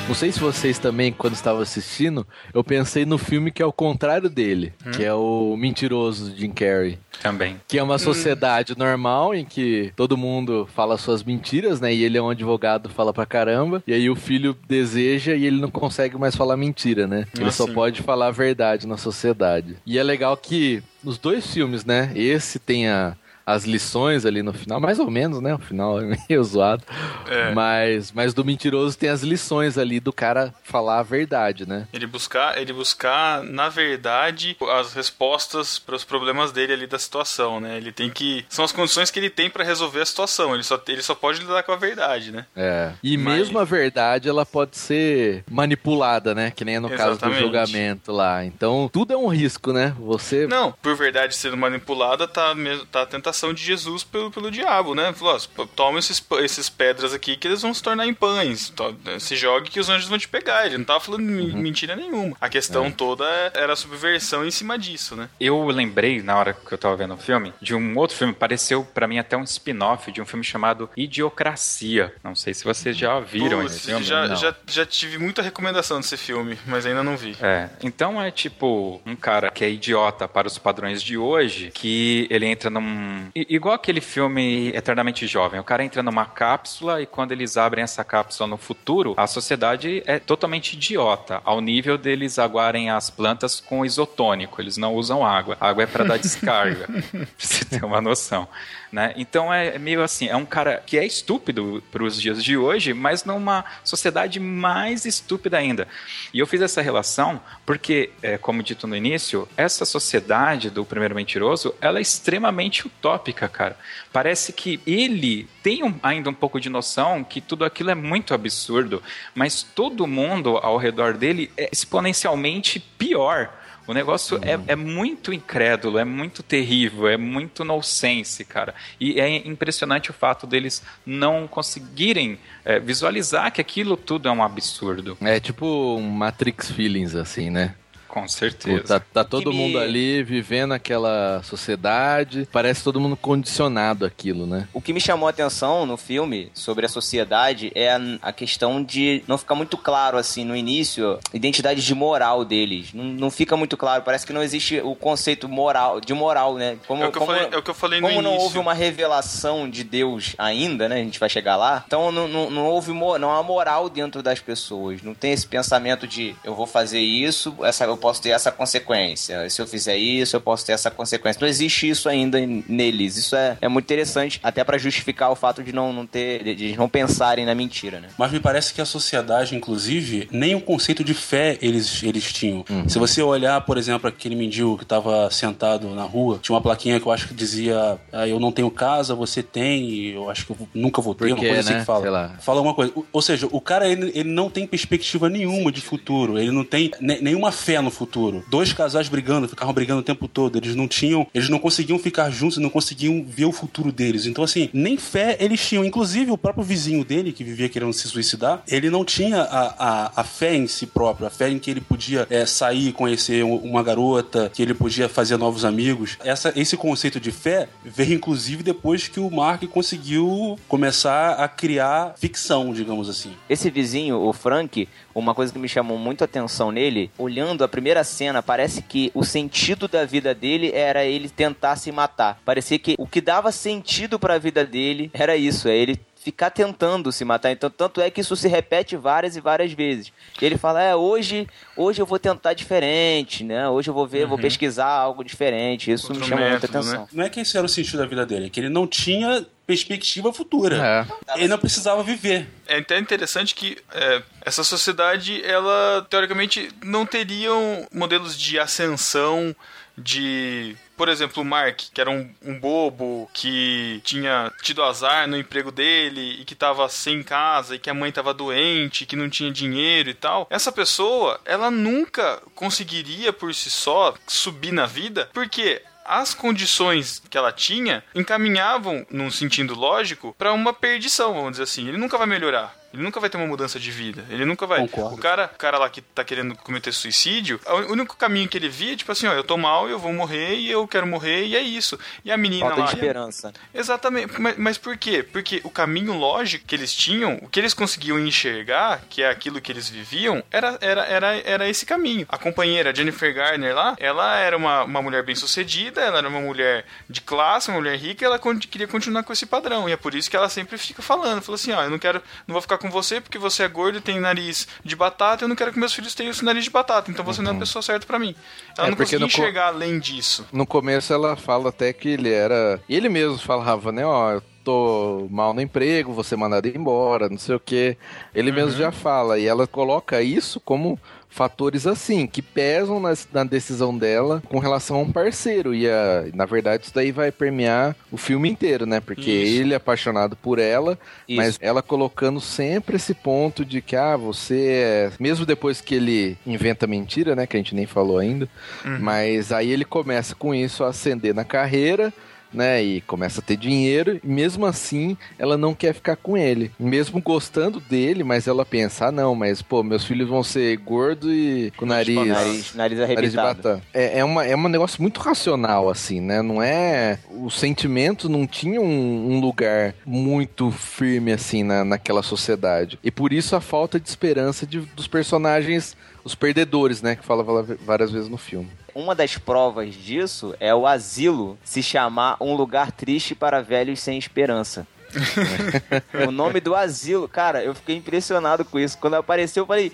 Não sei se vocês também, quando estavam assistindo, eu pensei no filme que é o contrário dele, Hum. que é o Mentiroso de Jim Carrey. Também. Que é uma sociedade normal em que todo mundo fala suas mentiras, né? E ele é um advogado, fala pra caramba. E aí o filho deseja e ele não consegue mais falar mentira, né? Ele Ah, só pode falar a verdade na sociedade. E é legal que nos dois filmes, né? Esse tem a- as lições ali no final, mais ou menos, né? O final é meio zoado. É. Mas, mas do mentiroso tem as lições ali do cara falar a verdade, né? Ele buscar, ele buscar, na verdade, as respostas para os problemas dele ali da situação, né? Ele tem que. São as condições que ele tem para resolver a situação. Ele só, ele só pode lidar com a verdade, né? É. E Mas- mesmo a verdade, ela pode ser manipulada, né? Que nem é no caso do Exatamente. julgamento lá. Então, tudo é um risco, né? Você. Não, por verdade sendo manipulada, tá, mesmo, tá a tentação de Jesus pelo, pelo diabo, né? Falou, ó, toma esses, esses pedras aqui que eles vão se tornar em pães. Se jogue que os anjos vão te pegar. Ele não tava falando Uhum. mentira nenhuma. A questão É. toda era a subversão em cima disso, né? Eu lembrei, na hora que eu tava vendo o filme, de um outro filme, pareceu pra mim até um spin-off de um filme chamado Idiocracia. Não sei se vocês já viram Putz, esse filme. já, Não. já, já tive muita recomendação desse filme, mas ainda não vi. É, então é tipo um cara que é idiota para os padrões de hoje, que ele entra num. I- Igual aquele filme Eternamente Jovem. O cara entra numa cápsula e quando eles abrem essa cápsula no futuro, a sociedade é totalmente idiota, ao nível deles aguarem as plantas com isotônico. Eles não usam água. A água é para dar descarga. pra você ter uma noção. Né? Então é meio assim, é um cara que é estúpido para os dias de hoje, mas numa sociedade mais estúpida ainda. E eu fiz essa relação porque, é, como dito no início, essa sociedade do primeiro mentiroso, ela é extremamente utópica, cara. Parece que ele tem um- ainda um pouco de noção que tudo aquilo é muito absurdo, mas todo mundo ao redor dele é exponencialmente pior. O negócio é, é muito incrédulo, é muito terrível, é muito nonsense, cara. E é impressionante o fato deles não conseguirem é, visualizar que aquilo tudo é um absurdo. É tipo um Matrix Feelings, assim, né? Com certeza. Tá, tá todo me- mundo ali vivendo aquela sociedade, parece todo mundo condicionado àquilo, né? O que me chamou a atenção no filme sobre a sociedade é a, a questão de não ficar muito claro, assim, no início, a identidade de moral deles. Não, não fica muito claro, parece que não existe o conceito moral, de moral, né? Como, É o que eu como, falei- é o que eu falei no como não início. houve uma revelação de Deus ainda, né? A gente vai chegar lá. Então não, não, não houve não há moral dentro das pessoas. Não tem esse pensamento de eu vou fazer isso, essa, eu posso ter essa consequência. Se eu fizer isso, eu posso ter essa consequência. Não existe isso ainda neles. Isso é, é muito interessante, até pra justificar o fato de não, não ter, de, de não pensarem na mentira, né? Mas me parece que a sociedade, inclusive, nem o conceito de fé eles, eles tinham. Se você olhar, por exemplo, aquele mendigo que estava sentado na rua, tinha uma plaquinha que eu acho que dizia: ah, Eu não tenho casa, você tem, e eu acho que eu nunca vou ter, Por uma coisa assim né? que fala. Fala uma coisa. Ou seja, o cara ele, ele não tem perspectiva nenhuma de futuro, ele não tem ne- nenhuma fé no futuro. Dois casais brigando, ficavam brigando o tempo todo, eles não tinham, eles não conseguiam ficar juntos, não conseguiam ver o futuro deles. Então, assim, nem fé eles tinham. Inclusive, o próprio vizinho dele, que vivia querendo se suicidar, ele não tinha a, a, a fé em si próprio, a fé em que ele podia é, sair, conhecer um- uma garota, que ele podia fazer novos amigos. Essa, esse conceito de fé veio, inclusive, depois que o Mark conseguiu começar a criar ficção, digamos assim. Esse vizinho, o Frank, uma coisa que me chamou muito a atenção nele, olhando a primeira cena, parece que o sentido da vida dele era ele tentar se matar. Parecia que o que dava sentido pra vida dele era isso, é ele ficar tentando se matar. Então, tanto é que isso se repete várias e várias vezes. E ele fala: "É, hoje, hoje eu vou tentar diferente, né? Hoje eu vou ver, vou Uhum. pesquisar algo diferente". Isso me chama muita atenção. Não é que esse era o sentido da vida dele, é que ele não tinha perspectiva futura. É. Ele não precisava viver. É até interessante que é, essa sociedade, ela teoricamente não teriam modelos de ascensão de. Por exemplo, o Mark, que era um, um bobo, que tinha tido azar no emprego dele e que tava sem casa e que a mãe tava doente, que não tinha dinheiro e tal. Essa pessoa, ela nunca conseguiria por si só subir na vida, porque as condições que ela tinha encaminhavam, num sentido lógico, pra uma perdição, vamos dizer assim. Ele nunca vai melhorar. Ele nunca vai ter uma mudança de vida. Ele nunca vai. O cara, o cara lá que tá querendo cometer suicídio, o único caminho que ele via é tipo assim, ó, eu tô mal, eu vou morrer e eu quero morrer e é isso. E a menina Falta lá. de esperança. Exatamente. Mas, mas por quê? Porque o caminho lógico que eles tinham, o que eles conseguiam enxergar, que é aquilo que eles viviam, era, era, era, era esse caminho. A companheira, Jennifer Garner lá, ela era uma, uma mulher bem sucedida, ela era uma mulher de classe, uma mulher rica, e ela con- queria continuar com esse padrão. E é por isso que ela sempre fica falando. Falou assim, ó, eu não quero, não vou ficar com você porque você é gordo e tem nariz de batata, eu não quero que meus filhos tenham esse nariz de batata, então você não é a pessoa certa pra mim. Ela É, não conseguia no co- enxergar além disso. No começo ela fala até que ele era. Ele mesmo falava, né? Ó, eu tô mal no emprego, vou ser mandado embora, não sei o que. Ele Uhum. mesmo já fala. E ela coloca isso como fatores assim, que pesam na, na decisão dela com relação a um parceiro. E a, na verdade isso daí vai permear o filme inteiro, né? Porque Isso. ele é apaixonado por ela, Isso. mas ela colocando sempre esse ponto de que, ah, você é. Mesmo depois que ele inventa mentira, né? Que a gente nem falou ainda. Uhum. Mas aí ele começa com isso a ascender na carreira, né? E começa a ter dinheiro. E mesmo assim, ela não quer ficar com ele. Mesmo gostando dele, mas ela pensa: ah, não, mas pô, meus filhos vão ser gordo e com nariz. Nariz- nariz de arrebitado. batata. É, é, uma, é um negócio muito racional, assim, né? Não é. O sentimento não tinha um, um lugar muito firme, assim, na, naquela sociedade. E por isso a falta de esperança de- dos personagens, os perdedores, né? Que fala várias vezes no filme. Uma das provas disso é o asilo se chamar Um Lugar Triste para Velhos Sem Esperança. o nome do asilo, cara, eu fiquei impressionado com isso. Quando apareceu, eu falei,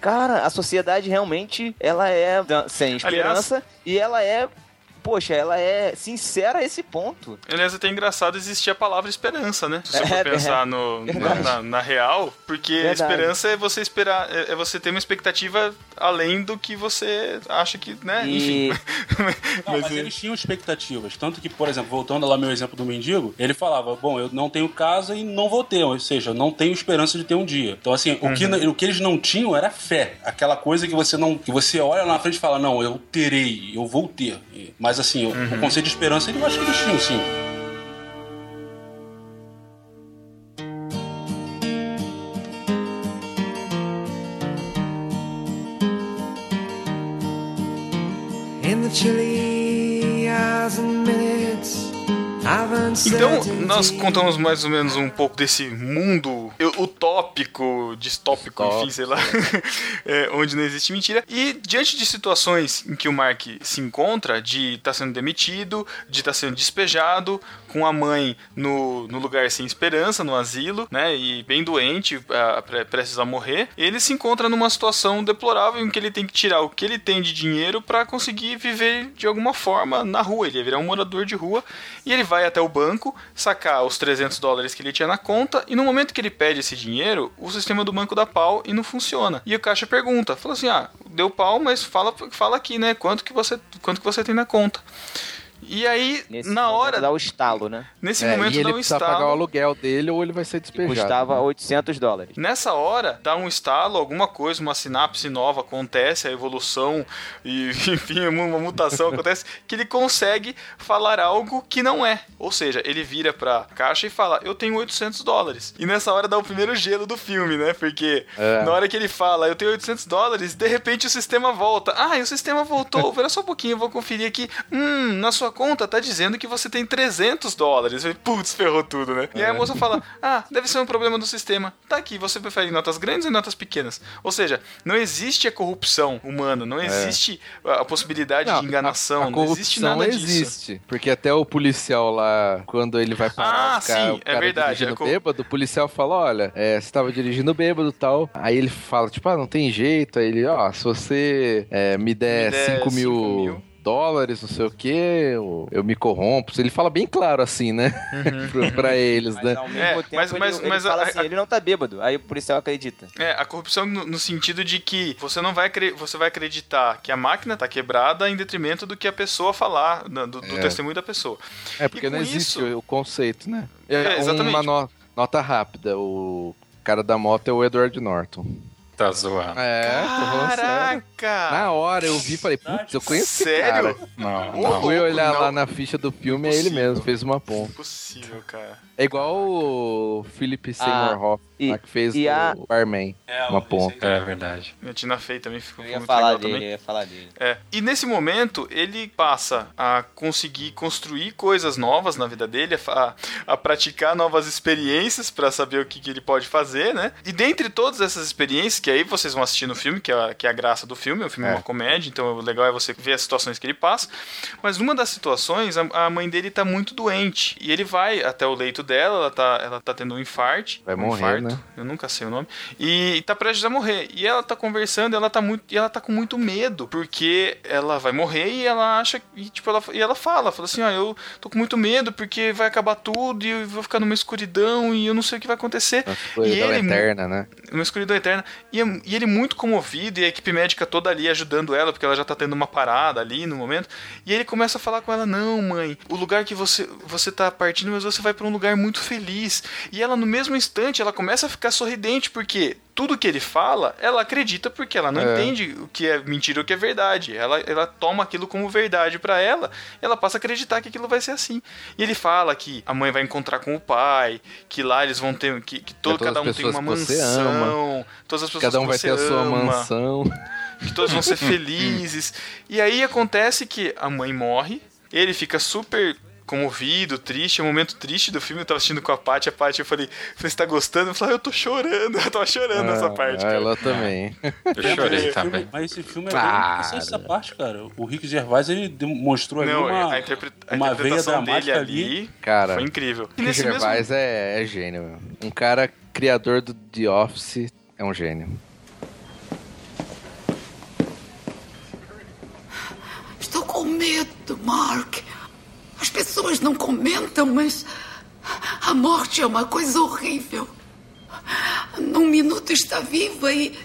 cara, a sociedade realmente ela é sem esperança e ela é, poxa, ela é sincera a esse ponto. Aliás, é até engraçado existir a palavra esperança, né? Se você É, for pensar é. no, na, na- na real, porque Verdade. esperança é você esperar, é, é você ter uma expectativa além do que você acha que, né? E- Enfim. Não, mas, eles tinham expectativas. Tanto que, por exemplo, voltando lá meu exemplo do mendigo, ele falava: Bom, eu não tenho casa e não vou ter, ou seja, não tenho esperança de ter um dia. Então, assim, o, que, Uhum. o que eles não tinham era fé. Aquela coisa que você não. que você olha lá na frente e fala, não, eu terei, eu vou ter. E- Mas assim, o- Uhum. o conceito de esperança, eu acho que eles tinham, sim. In the chilly hours and minutes of Então, nós contamos mais ou menos um pouco desse mundo utópico, distópico, enfim, sei lá, é, onde não existe mentira. E diante de situações em que o Mark se encontra, de estar sendo demitido, de estar sendo despejado, com a mãe no, no lugar sem esperança, no asilo, né, e bem doente, ah, pre- prestes a morrer, ele se encontra numa situação deplorável em que ele tem que tirar o que ele tem de dinheiro para conseguir viver de alguma forma na rua. Ele ia virar um morador de rua e ele vai até o banco sacar os 300 dólares que ele tinha na conta e no momento que ele pede esse dinheiro, o sistema do banco dá pau e não funciona. E o caixa pergunta, fala assim: "Ah, deu pau, mas fala fala aqui, né? Quanto que você quanto que você tem na conta?" E aí, na hora dá o estalo, né? Nesse É, momento e ele dá um precisa estalo. pagar o aluguel dele ou ele vai ser despejado. Custava 800 dólares. Nessa hora, dá um estalo, alguma coisa, uma sinapse nova acontece, a evolução e, enfim, uma mutação acontece, que ele consegue falar algo que não é. Ou seja, ele vira pra caixa e fala, eu tenho 800 dólares. E nessa hora dá o primeiro gelo do filme, né? Porque É. na hora que ele fala, eu tenho 800 dólares, de repente o sistema volta. Ah, e o sistema voltou, espera só um pouquinho, eu vou conferir aqui. Hum, na sua sua conta tá dizendo que você tem 300 dólares. Putz, ferrou tudo, né? E aí a moça fala: Ah, deve ser um problema do sistema. Tá aqui, você prefere notas grandes ou notas pequenas? Ou seja, não existe a corrupção humana, não É. existe a a possibilidade Não, de enganação, a, a não existe nada disso. existe. Porque até o policial lá, quando ele vai parar Ah, cara, sim, o é cara verdade, dirigindo é bêbado, o policial fala, olha, é, você tava dirigindo bêbado e tal. Aí ele fala, tipo, ah, não tem jeito. Aí ele, ó, se você é, me der Me der 5 cinco mil... Dólares, não sei o que, eu, eu me corrompo. Ele fala bem claro assim, né? pra, pra eles, né? Ao mesmo É, tempo, mas- ele- mas- ele, mas fala a- assim, a- ele não tá bêbado. Aí o policial acredita. É, a corrupção no, no sentido de que você não vai, você vai acreditar que a máquina tá quebrada em detrimento do que a pessoa falar, do, do É. testemunho da pessoa. É porque não existe isso- o conceito, né? É, exatamente. Uma no- nota rápida. O cara da moto é o Edward Norton. Tá zoando. É, tô falando sério. Caraca! Na hora eu vi e falei, putz, eu conheço esse Sério? cara. Não, não. Fui olhar Não. lá na ficha do filme, é ele mesmo, fez uma ponta. Impossível, cara. É igual o Philip Seymour Ah, Hoffman, e- lá que fez e a- o Barman. uma ponta. É verdade. A Tina Fey também ficou Eu ia muito falar legal dele, também. eu ia falar dele. É. E nesse momento, ele passa a conseguir construir coisas novas na vida dele, a, a praticar novas experiências pra saber o que, que ele pode fazer, né? E dentre todas essas experiências, que aí vocês vão assistir no filme, que é a, que é a graça do filme, o filme é. É. uma comédia, então o legal é você ver as situações que ele passa. Mas numa das situações, a, a mãe dele tá muito doente. E ele vai até o leito dela, ela tá, ela tá tendo um infarte. Vai um morrer, infarto, né? Eu nunca sei o nome. E tá prestes a morrer. E ela tá conversando, e ela tá muito, e ela tá com muito medo, porque ela vai morrer e ela acha e tipo ela e ela fala, fala assim, ó, eu tô com muito medo porque vai acabar tudo e eu vou ficar numa escuridão e eu não sei o que vai acontecer. Uma escuridão ele- eterna, né? uma escuridão eterna. E, e ele muito comovido, e a equipe médica toda ali ajudando ela, porque ela já tá tendo uma parada ali no momento. E ele começa a falar com ela: Não, mãe, o lugar que você, você tá partindo, mas você vai pra um lugar muito feliz. E ela, no mesmo instante, ela começa a ficar sorridente, porque tudo que ele fala, ela acredita, porque ela não É. entende o que é mentira e o que é verdade. Ela, ela toma aquilo como verdade pra ela, e ela passa a acreditar que aquilo vai ser assim. E ele fala que a mãe vai encontrar com o pai, que lá eles vão ter. que, que todo, todas cada um tem uma mansão, todas as pessoas Cada um que vai ter a sua mansão. que todos vão ser felizes. E aí acontece que a mãe morre, ele fica super comovido, triste, é um momento triste do filme, eu tava assistindo com a Paty, a Paty, eu falei, você tá gostando? Eu falei, "Ah, eu tô chorando, eu tava chorando nessa Ah, parte, ah, cara. Ela também. Eu chorei também. mas esse filme é Cara. bem essa parte, cara. O Rick Gervais ele demonstrou ali Não, uma, a, interpre- a uma interpretação dele ali, ali. Cara, foi incrível. E Rick nesse mesmo... Gervais é, é gênio, meu. Um cara criador do The Office é um gênio. Estou com medo, Mark. As pessoas não comentam, mas a morte é uma coisa horrível. Num minuto está viva e.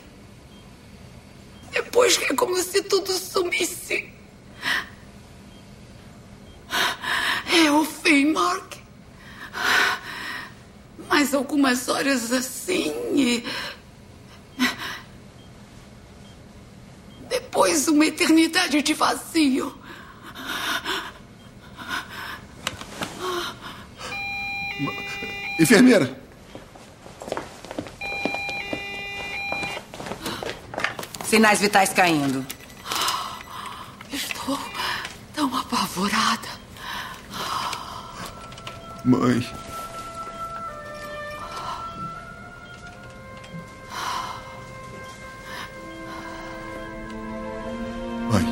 Depois é como se tudo sumisse. É o fim, Mark. Mais algumas horas assim e. Depois uma eternidade de vazio. Enfermeira, Sinais vitais caindo. Estou tão apavorada. mãe. Mãe,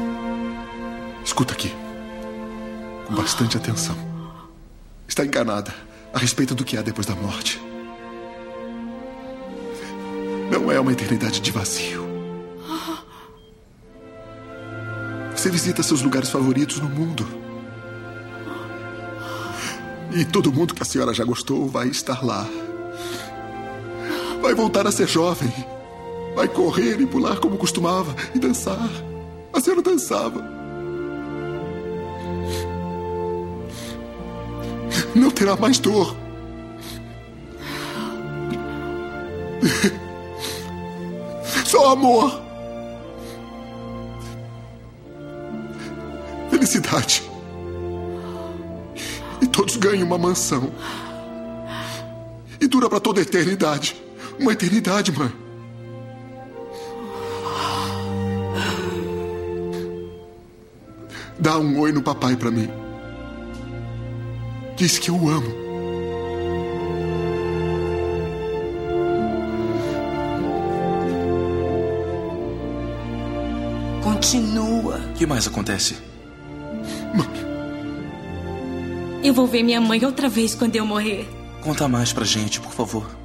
escuta aqui. Com bastante atenção. Está enganada a respeito do que há depois da morte. Não é uma eternidade de vazio. Você visita seus lugares favoritos no mundo. E todo mundo que a senhora já gostou vai estar lá. Vai voltar a ser jovem. Vai correr e pular como costumava e dançar. A senhora dançava. Não terá mais dor. Só amor. Felicidade. E todos ganham uma mansão. E dura para toda a eternidade. Uma eternidade, mãe. Dá um oi no papai para mim. Diz que eu o amo. Continua. O que mais acontece? Eu vou ver minha mãe outra vez quando eu morrer. Conta mais pra gente, por favor.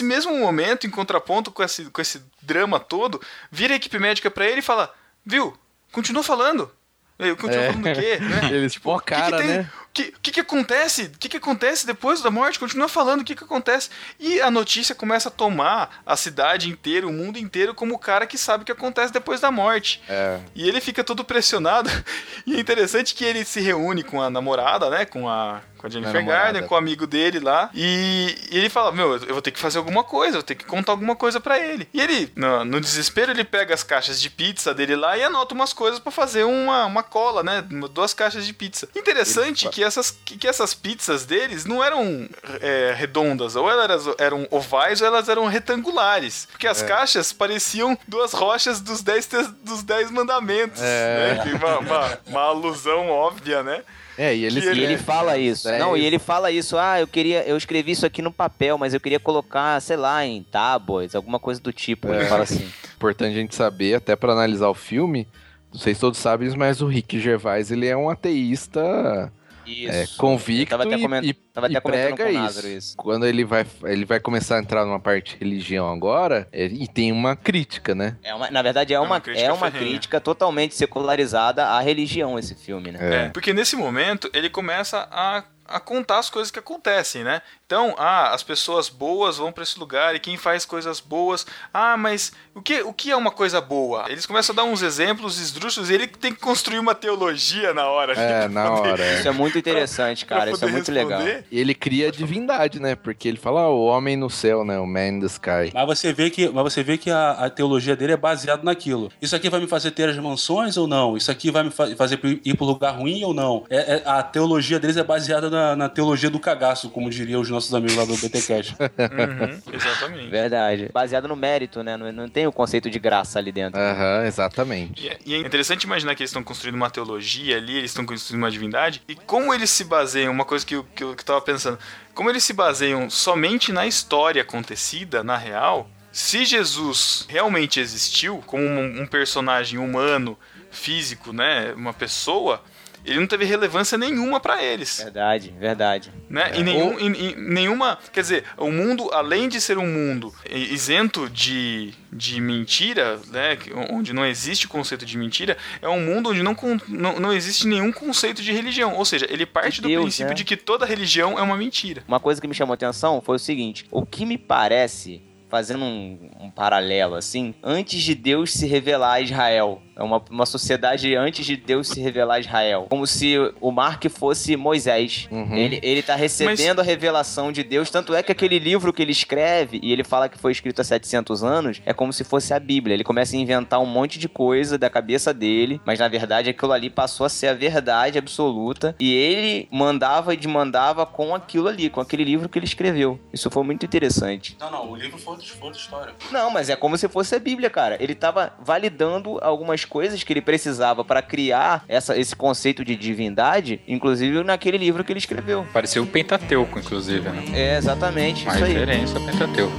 Nesse mesmo momento, em contraponto com esse, com esse drama todo, vira a equipe médica pra ele e fala: Viu, continua falando. Eu continuo É. falando o quê? Né? Eles pô a cara, que que tem- né? O que, que, que acontece? O que, que acontece depois da morte? Continua falando o que, que acontece. E a notícia começa a tomar a cidade inteira, o mundo inteiro, como o cara que sabe o que acontece depois da morte. É. E ele fica todo pressionado. E é interessante que ele se reúne com a namorada, né? Com a, com a Jennifer. Garner, com o amigo dele lá. E, e ele fala: Meu, eu vou ter que fazer alguma coisa, eu vou ter que contar alguma coisa pra ele. E ele, no, no desespero, ele pega as caixas de pizza dele lá e anota umas coisas pra fazer uma, uma cola, né? Duas caixas de pizza. Interessante que essas, que, que essas pizzas deles não eram é, redondas, ou elas eram ovais ou elas eram retangulares. Porque as É. caixas pareciam duas rochas dos dez, dos dez mandamentos. É. Né? Uma, uma, uma alusão óbvia, né? É, e ele, Que ele- E ele fala isso. É não, e ele fala isso. Ah, eu queria. Eu escrevi isso aqui no papel, mas eu queria colocar, sei lá, em tábuas, alguma coisa do tipo. Ele É. fala assim. Importante a gente saber, até pra analisar o filme. Não sei se todos sabem, mas o Rick Gervais, ele é um ateísta Isso. é, convicto Eu tava até e- coment- e, tava até e comentando prega isso. Isso. Quando ele vai, ele vai começar a entrar numa parte de religião agora, é, e tem uma crítica, né? É uma- na verdade, é uma, crítica é uma crítica totalmente secularizada à religião, esse filme, né? É, porque nesse momento ele começa a, a contar as coisas que acontecem, né? Então, ah, as pessoas boas vão pra esse lugar e quem faz coisas boas. Ah, mas o que, o que é uma coisa boa? Eles começam a dar uns exemplos esdrúxulos e ele tem que construir uma teologia na hora. É, pra na poder- hora. é. Isso é muito interessante, pra cara. Isso é muito responder. legal. E ele cria a divindade, né? Porque ele fala, ah, o homem no céu, né? O man in the sky. Mas você vê que, mas você vê que a, a teologia dele é baseada naquilo. Isso aqui vai me fazer ter as mansões ou não? Isso aqui vai me fa- fazer ir pro lugar ruim ou não? É, é- a teologia deles é baseada na, na teologia do cagaço, como diriam os nossos amigos lá do BTCast. Uhum, exatamente. Verdade. Baseado no mérito, né? Não, não tem o conceito de graça ali dentro. Aham, exatamente. E é- E é interessante imaginar que eles estão construindo uma teologia ali, eles estão construindo uma divindade, e como eles se baseiam, uma coisa que eu, que eu, que eu tava pensando, como eles se baseiam somente na história acontecida, na real, se Jesus realmente existiu como um, um personagem humano, físico, né, uma pessoa, ele não teve relevância nenhuma pra eles. Verdade, verdade. Né? E, nenhum, e- e nenhuma. Quer dizer, o mundo, além de ser um mundo isento de, de mentira, né? onde não existe conceito de mentira, é um mundo onde não, não, não existe nenhum conceito de religião. Ou seja, ele parte do princípio né? de que toda religião é uma mentira. Uma coisa que me chamou a atenção foi o seguinte: o que me parece, fazendo um, um paralelo assim, antes de Deus se revelar a Israel, é uma, uma sociedade antes de Deus se revelar a Israel, como se o Mark fosse Moisés. Uhum. Ele, ele tá recebendo a revelação de Deus, tanto é que aquele livro que ele escreve, e ele fala que foi escrito há 700 anos, é como se fosse a Bíblia. Ele começa a inventar um monte de coisa da cabeça dele, mas na verdade aquilo ali passou a ser a verdade absoluta, e ele mandava e desmandava com aquilo ali, com aquele livro que ele escreveu. Isso foi muito interessante. Não, não, o livro foi outra foi outra história. Não, mas é como se fosse a Bíblia, cara. Ele tava validando algumas coisas que ele precisava para criar essa, esse conceito de divindade, inclusive naquele livro que ele escreveu. Pareceu o Pentateuco, inclusive, né? É, exatamente, Uma isso aí. referência ao Pentateuco.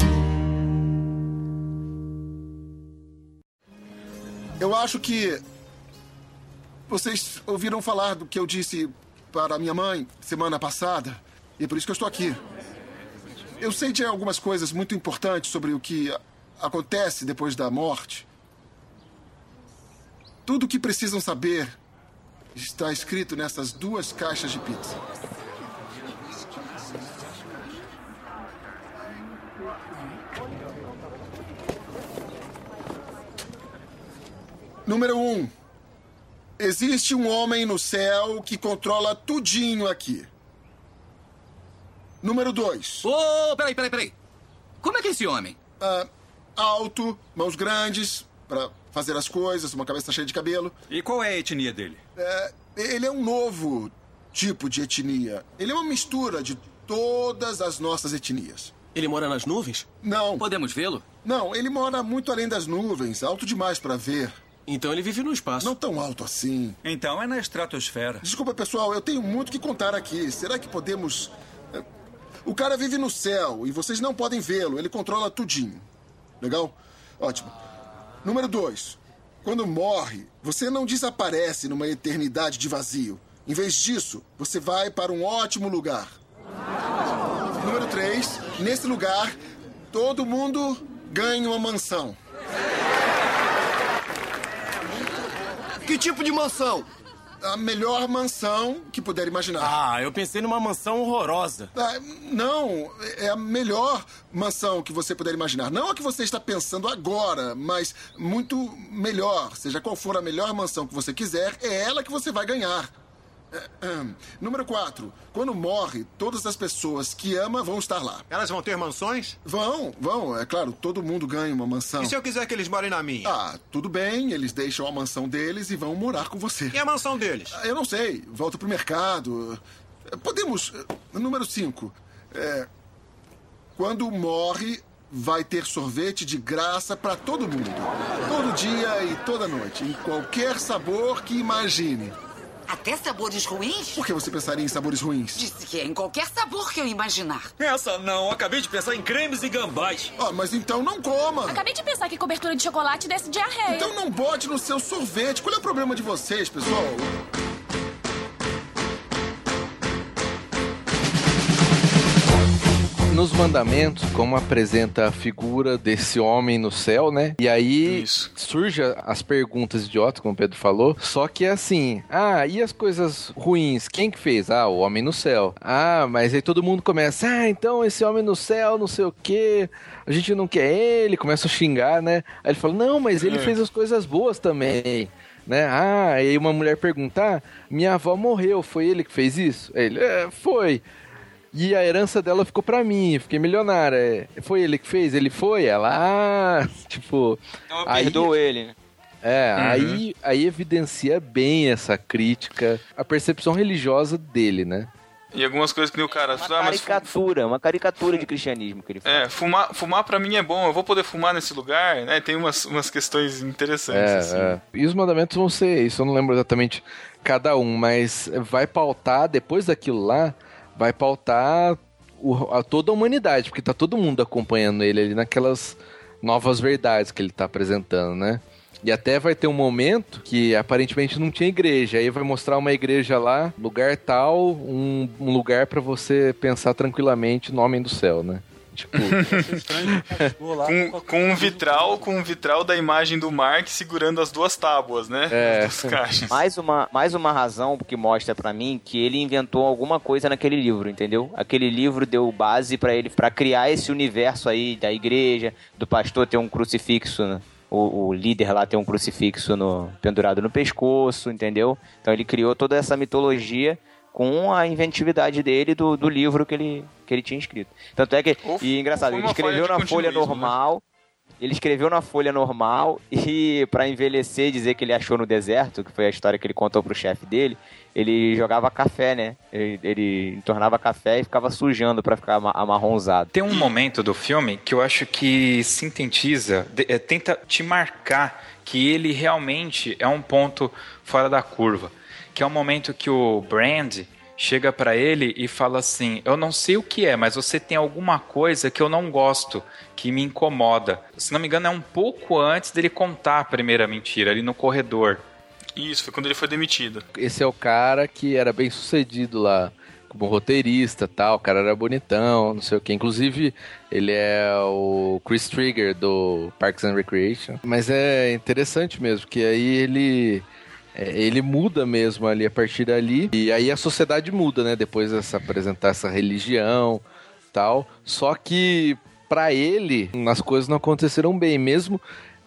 Eu acho que. Vocês ouviram falar do que eu disse para minha mãe semana passada. E é por isso que eu estou aqui. Eu sei de algumas coisas muito importantes sobre o que acontece depois da morte. Tudo o que precisam saber está escrito nessas duas caixas de pizza. Número um. Existe um homem no céu que controla tudinho aqui. Número dois. Ô, peraí, peraí, peraí. Como é que é esse homem? Ah, alto, mãos grandes, para fazer as coisas, uma cabeça cheia de cabelo. E qual é a etnia dele? É, ele é um novo tipo de etnia. Ele é uma mistura de todas as nossas etnias. Ele mora nas nuvens? Não. Podemos vê-lo? Não, ele mora muito além das nuvens, alto demais para ver. Então ele vive no espaço. Não tão alto assim. Então é na estratosfera. Desculpa, pessoal, eu tenho muito que contar aqui. Será que podemos. É, O cara vive no céu e vocês não podem vê-lo. Ele controla tudinho. Legal? Ótimo. Número dois. Quando morre, você não desaparece numa eternidade de vazio. Em vez disso, você vai para um ótimo lugar. Número três. Nesse lugar, todo mundo ganha uma mansão. Que tipo de mansão? A melhor mansão que puder imaginar. Ah, eu pensei numa mansão horrorosa. Ah, não, é a melhor mansão que você puder imaginar. Não a que você está pensando agora, mas muito melhor. Seja qual for a melhor mansão que você quiser, é ela que você vai ganhar. Número 4. Quando morre, todas as pessoas que ama vão estar lá. Elas vão ter mansões? Vão, vão. É claro, todo mundo ganha uma mansão. E se eu quiser que eles morem na minha? Ah, tudo bem. Eles deixam a mansão deles e vão morar com você. E a mansão deles? Ah, Eu não sei. Volta pro mercado. Podemos. Número 5. É, quando morre, vai ter sorvete de graça para todo mundo. Todo dia e toda noite. Em qualquer sabor que imagine. Até sabores ruins? Por que você pensaria em sabores ruins? Disse que é em qualquer sabor que eu imaginar. Essa não, acabei de pensar em cremes e gambás. Ah, mas então não coma. Acabei de pensar que cobertura de chocolate desce diarreia. Então não bote no seu sorvete. Qual é o problema de vocês, pessoal? Nos mandamentos, como apresenta a figura desse homem no céu, né? E aí surge as perguntas idiotas, como o Pedro falou. Só que é assim: ah, e as coisas ruins? Quem que fez? Ah, o homem no céu. Ah, mas aí todo mundo começa: ah, então esse homem no céu, não sei o quê. A gente não quer ele, começa a xingar, né? Aí ele fala: não, mas ele É. fez as coisas boas também. Né? Ah, aí uma mulher pergunta: ah, minha avó morreu, foi ele que fez isso? Ele, é, foi. E a herança dela ficou pra mim, fiquei milionária. É, Foi ele que fez? Ele foi? Ela, ah, tipo. Então eu aí- ele, né? É, Uhum. aí, aí evidencia bem essa crítica, a percepção religiosa dele, né? E algumas coisas que nem o cara. Uma ah, caricatura, uma caricatura de cristianismo que ele faz. É, fumar, fumar pra mim é bom, eu vou poder fumar nesse lugar, né? Tem umas, umas questões interessantes, É, assim. é. E os mandamentos vão ser isso, eu não lembro exatamente cada um, mas vai pautar, depois daquilo lá, vai pautar o- a toda a humanidade, porque tá todo mundo acompanhando ele ali naquelas novas verdades que ele tá apresentando, né? E até vai ter um momento que aparentemente não tinha igreja. Aí vai mostrar uma igreja lá, lugar tal, um, um lugar pra você pensar tranquilamente no homem do céu, né? Tipo. Com, com um vitral, com um vitral da imagem do Mark segurando as duas tábuas, né? É. As duas caixas. Mais uma, mais uma razão que mostra pra mim que ele inventou alguma coisa naquele livro, entendeu? Aquele livro deu base pra ele pra criar esse universo aí da igreja, do pastor ter um crucifixo, né? o, o líder lá ter um crucifixo no, pendurado no pescoço, entendeu? Então ele criou toda essa mitologia com a inventividade dele do, do livro que ele, que ele tinha escrito. Tanto é que, e engraçado, ele escreveu na folha né? normal, ele escreveu na folha normal e pra envelhecer e dizer que ele achou no deserto, que foi a história que ele contou pro chefe dele, ele jogava café, né? Ele, ele entornava café e ficava sujando pra ficar ama- amarronzado. Tem um momento do filme que eu acho que sintetiza, de- eh, tenta te marcar que ele realmente é um ponto fora da curva. Que é o momento que o Brand chega pra ele e fala assim: Eu não sei o que é, mas você tem alguma coisa que eu não gosto, que me incomoda. Se não me engano, é um pouco antes dele contar a primeira mentira, ali no corredor. Isso, foi quando ele foi demitido. Esse é o cara que era bem sucedido lá como roteirista tal, o cara era bonitão, não sei o que. Inclusive, ele é o Chris Trigger do Parks and Recreation. Mas é interessante mesmo, que aí ele. É, ele muda mesmo ali a partir dali. E aí a sociedade muda, né? Depois dessa apresentar essa religião tal. Só que pra ele, as coisas não aconteceram bem. Mesmo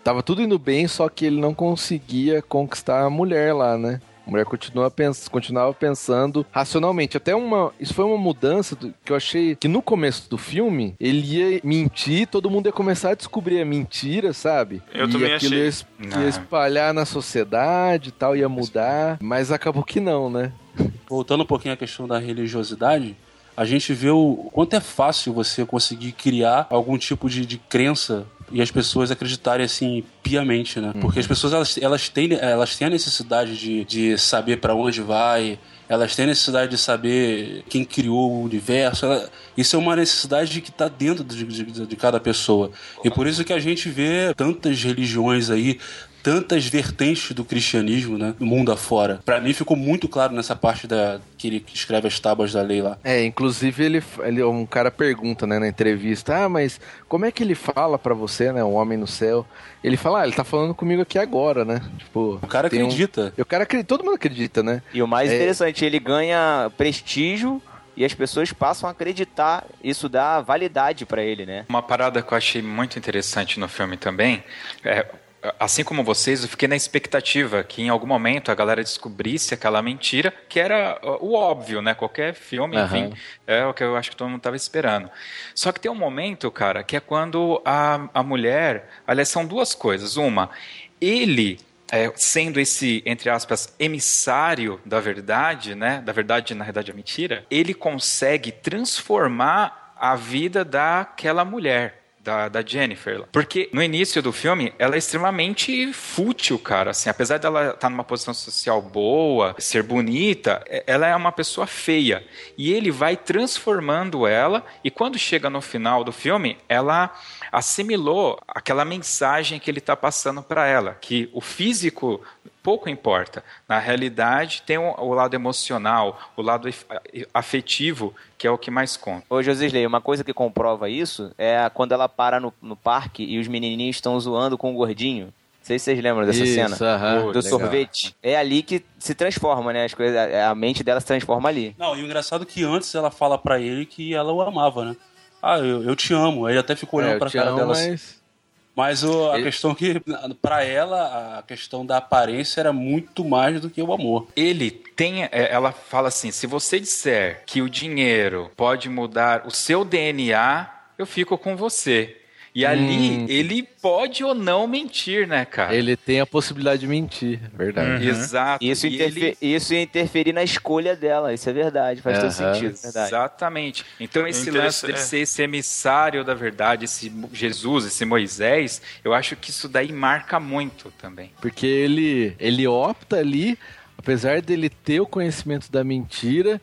Tava tudo indo bem, só que ele não conseguia conquistar a mulher lá, né? A mulher continua pens continuava pensando racionalmente. Até uma. Isso foi uma mudança do- que eu achei que no começo do filme ele ia mentir, todo mundo ia começar a descobrir a mentira, sabe? Eu e também aquilo achei. Ia, es- Não. ia espalhar na sociedade e tal, ia mudar. Mas acabou que não, né? Voltando um pouquinho à questão da religiosidade, a gente vê o quanto é fácil você conseguir criar algum tipo de, de crença e as pessoas acreditarem assim piamente, né? Porque as pessoas elas, elas, têm, elas têm a necessidade de, de saber para onde vai, elas têm a necessidade de saber quem criou o universo. ela- isso é uma necessidade que está dentro de, de- de cada pessoa. E por isso que a gente vê tantas religiões aí, tantas vertentes do cristianismo, né, no mundo afora. Pra mim ficou muito claro nessa parte da que ele escreve as tábuas da lei lá. É, inclusive ele, ele um cara pergunta, né, na entrevista, ah, mas como é que ele fala pra você, né, um homem no céu? Ele fala, ah, ele tá falando comigo aqui agora, né? Tipo, o cara acredita. O cara acredita, todo mundo acredita, né? E o mais É, interessante, ele ganha prestígio e as pessoas passam a acreditar. Isso dá validade pra ele, né? Uma parada que eu achei muito interessante no filme também, é, assim como vocês, eu fiquei na expectativa que em algum momento a galera descobrisse aquela mentira, que era o óbvio, né? Qualquer filme, enfim, Aham. é o que eu acho que todo mundo estava esperando. Só que tem um momento, cara, que é quando a, a mulher, aliás, são duas coisas. Uma, ele é, sendo esse, entre aspas, emissário da verdade, né? Da verdade, na verdade, é mentira, ele consegue transformar a vida daquela mulher. Da, da Jennifer. Porque no início do filme, ela é extremamente fútil, cara. Assim, apesar dela estar numa posição social boa, ser bonita, é- ela é uma pessoa feia. E ele vai transformando ela, e quando chega no final do filme, ela assimilou aquela mensagem que ele está passando para ela, que o físico pouco importa. Na realidade, tem o, o lado emocional, o lado af- afetivo, que é o que mais conta. Ô, Josisley, uma coisa que comprova isso é quando ela para no, no parque e os menininhos estão zoando com o gordinho. Não sei se vocês lembram dessa Isso, cena. aham, do legal. sorvete. É ali que se transforma, né? As coisas, a mente dela se transforma ali. Não, e o engraçado é que antes ela fala pra ele que ela o amava, né? Ah, eu, eu te amo. Aí ele até ficou É, olhando eu pra cara amo, dela. mas- assim. Mas o- a questão que, pra ela, a questão da aparência era muito mais do que o amor. Ele tem, é, ela fala assim: se você disser que o dinheiro pode mudar o seu DNA, eu fico com você. E ali Hum. ele pode ou não mentir, né, cara? Ele tem a possibilidade de mentir, é verdade. Exato. Isso, interfe- ele- isso ia interferir na escolha dela, isso é verdade, faz todo Aham. sentido, verdade. Exatamente. Então esse lance dele é. ser esse emissário da verdade, esse Jesus, esse Moisés, eu acho que isso daí marca muito também. Porque ele, ele opta ali, apesar dele ter o conhecimento da mentira,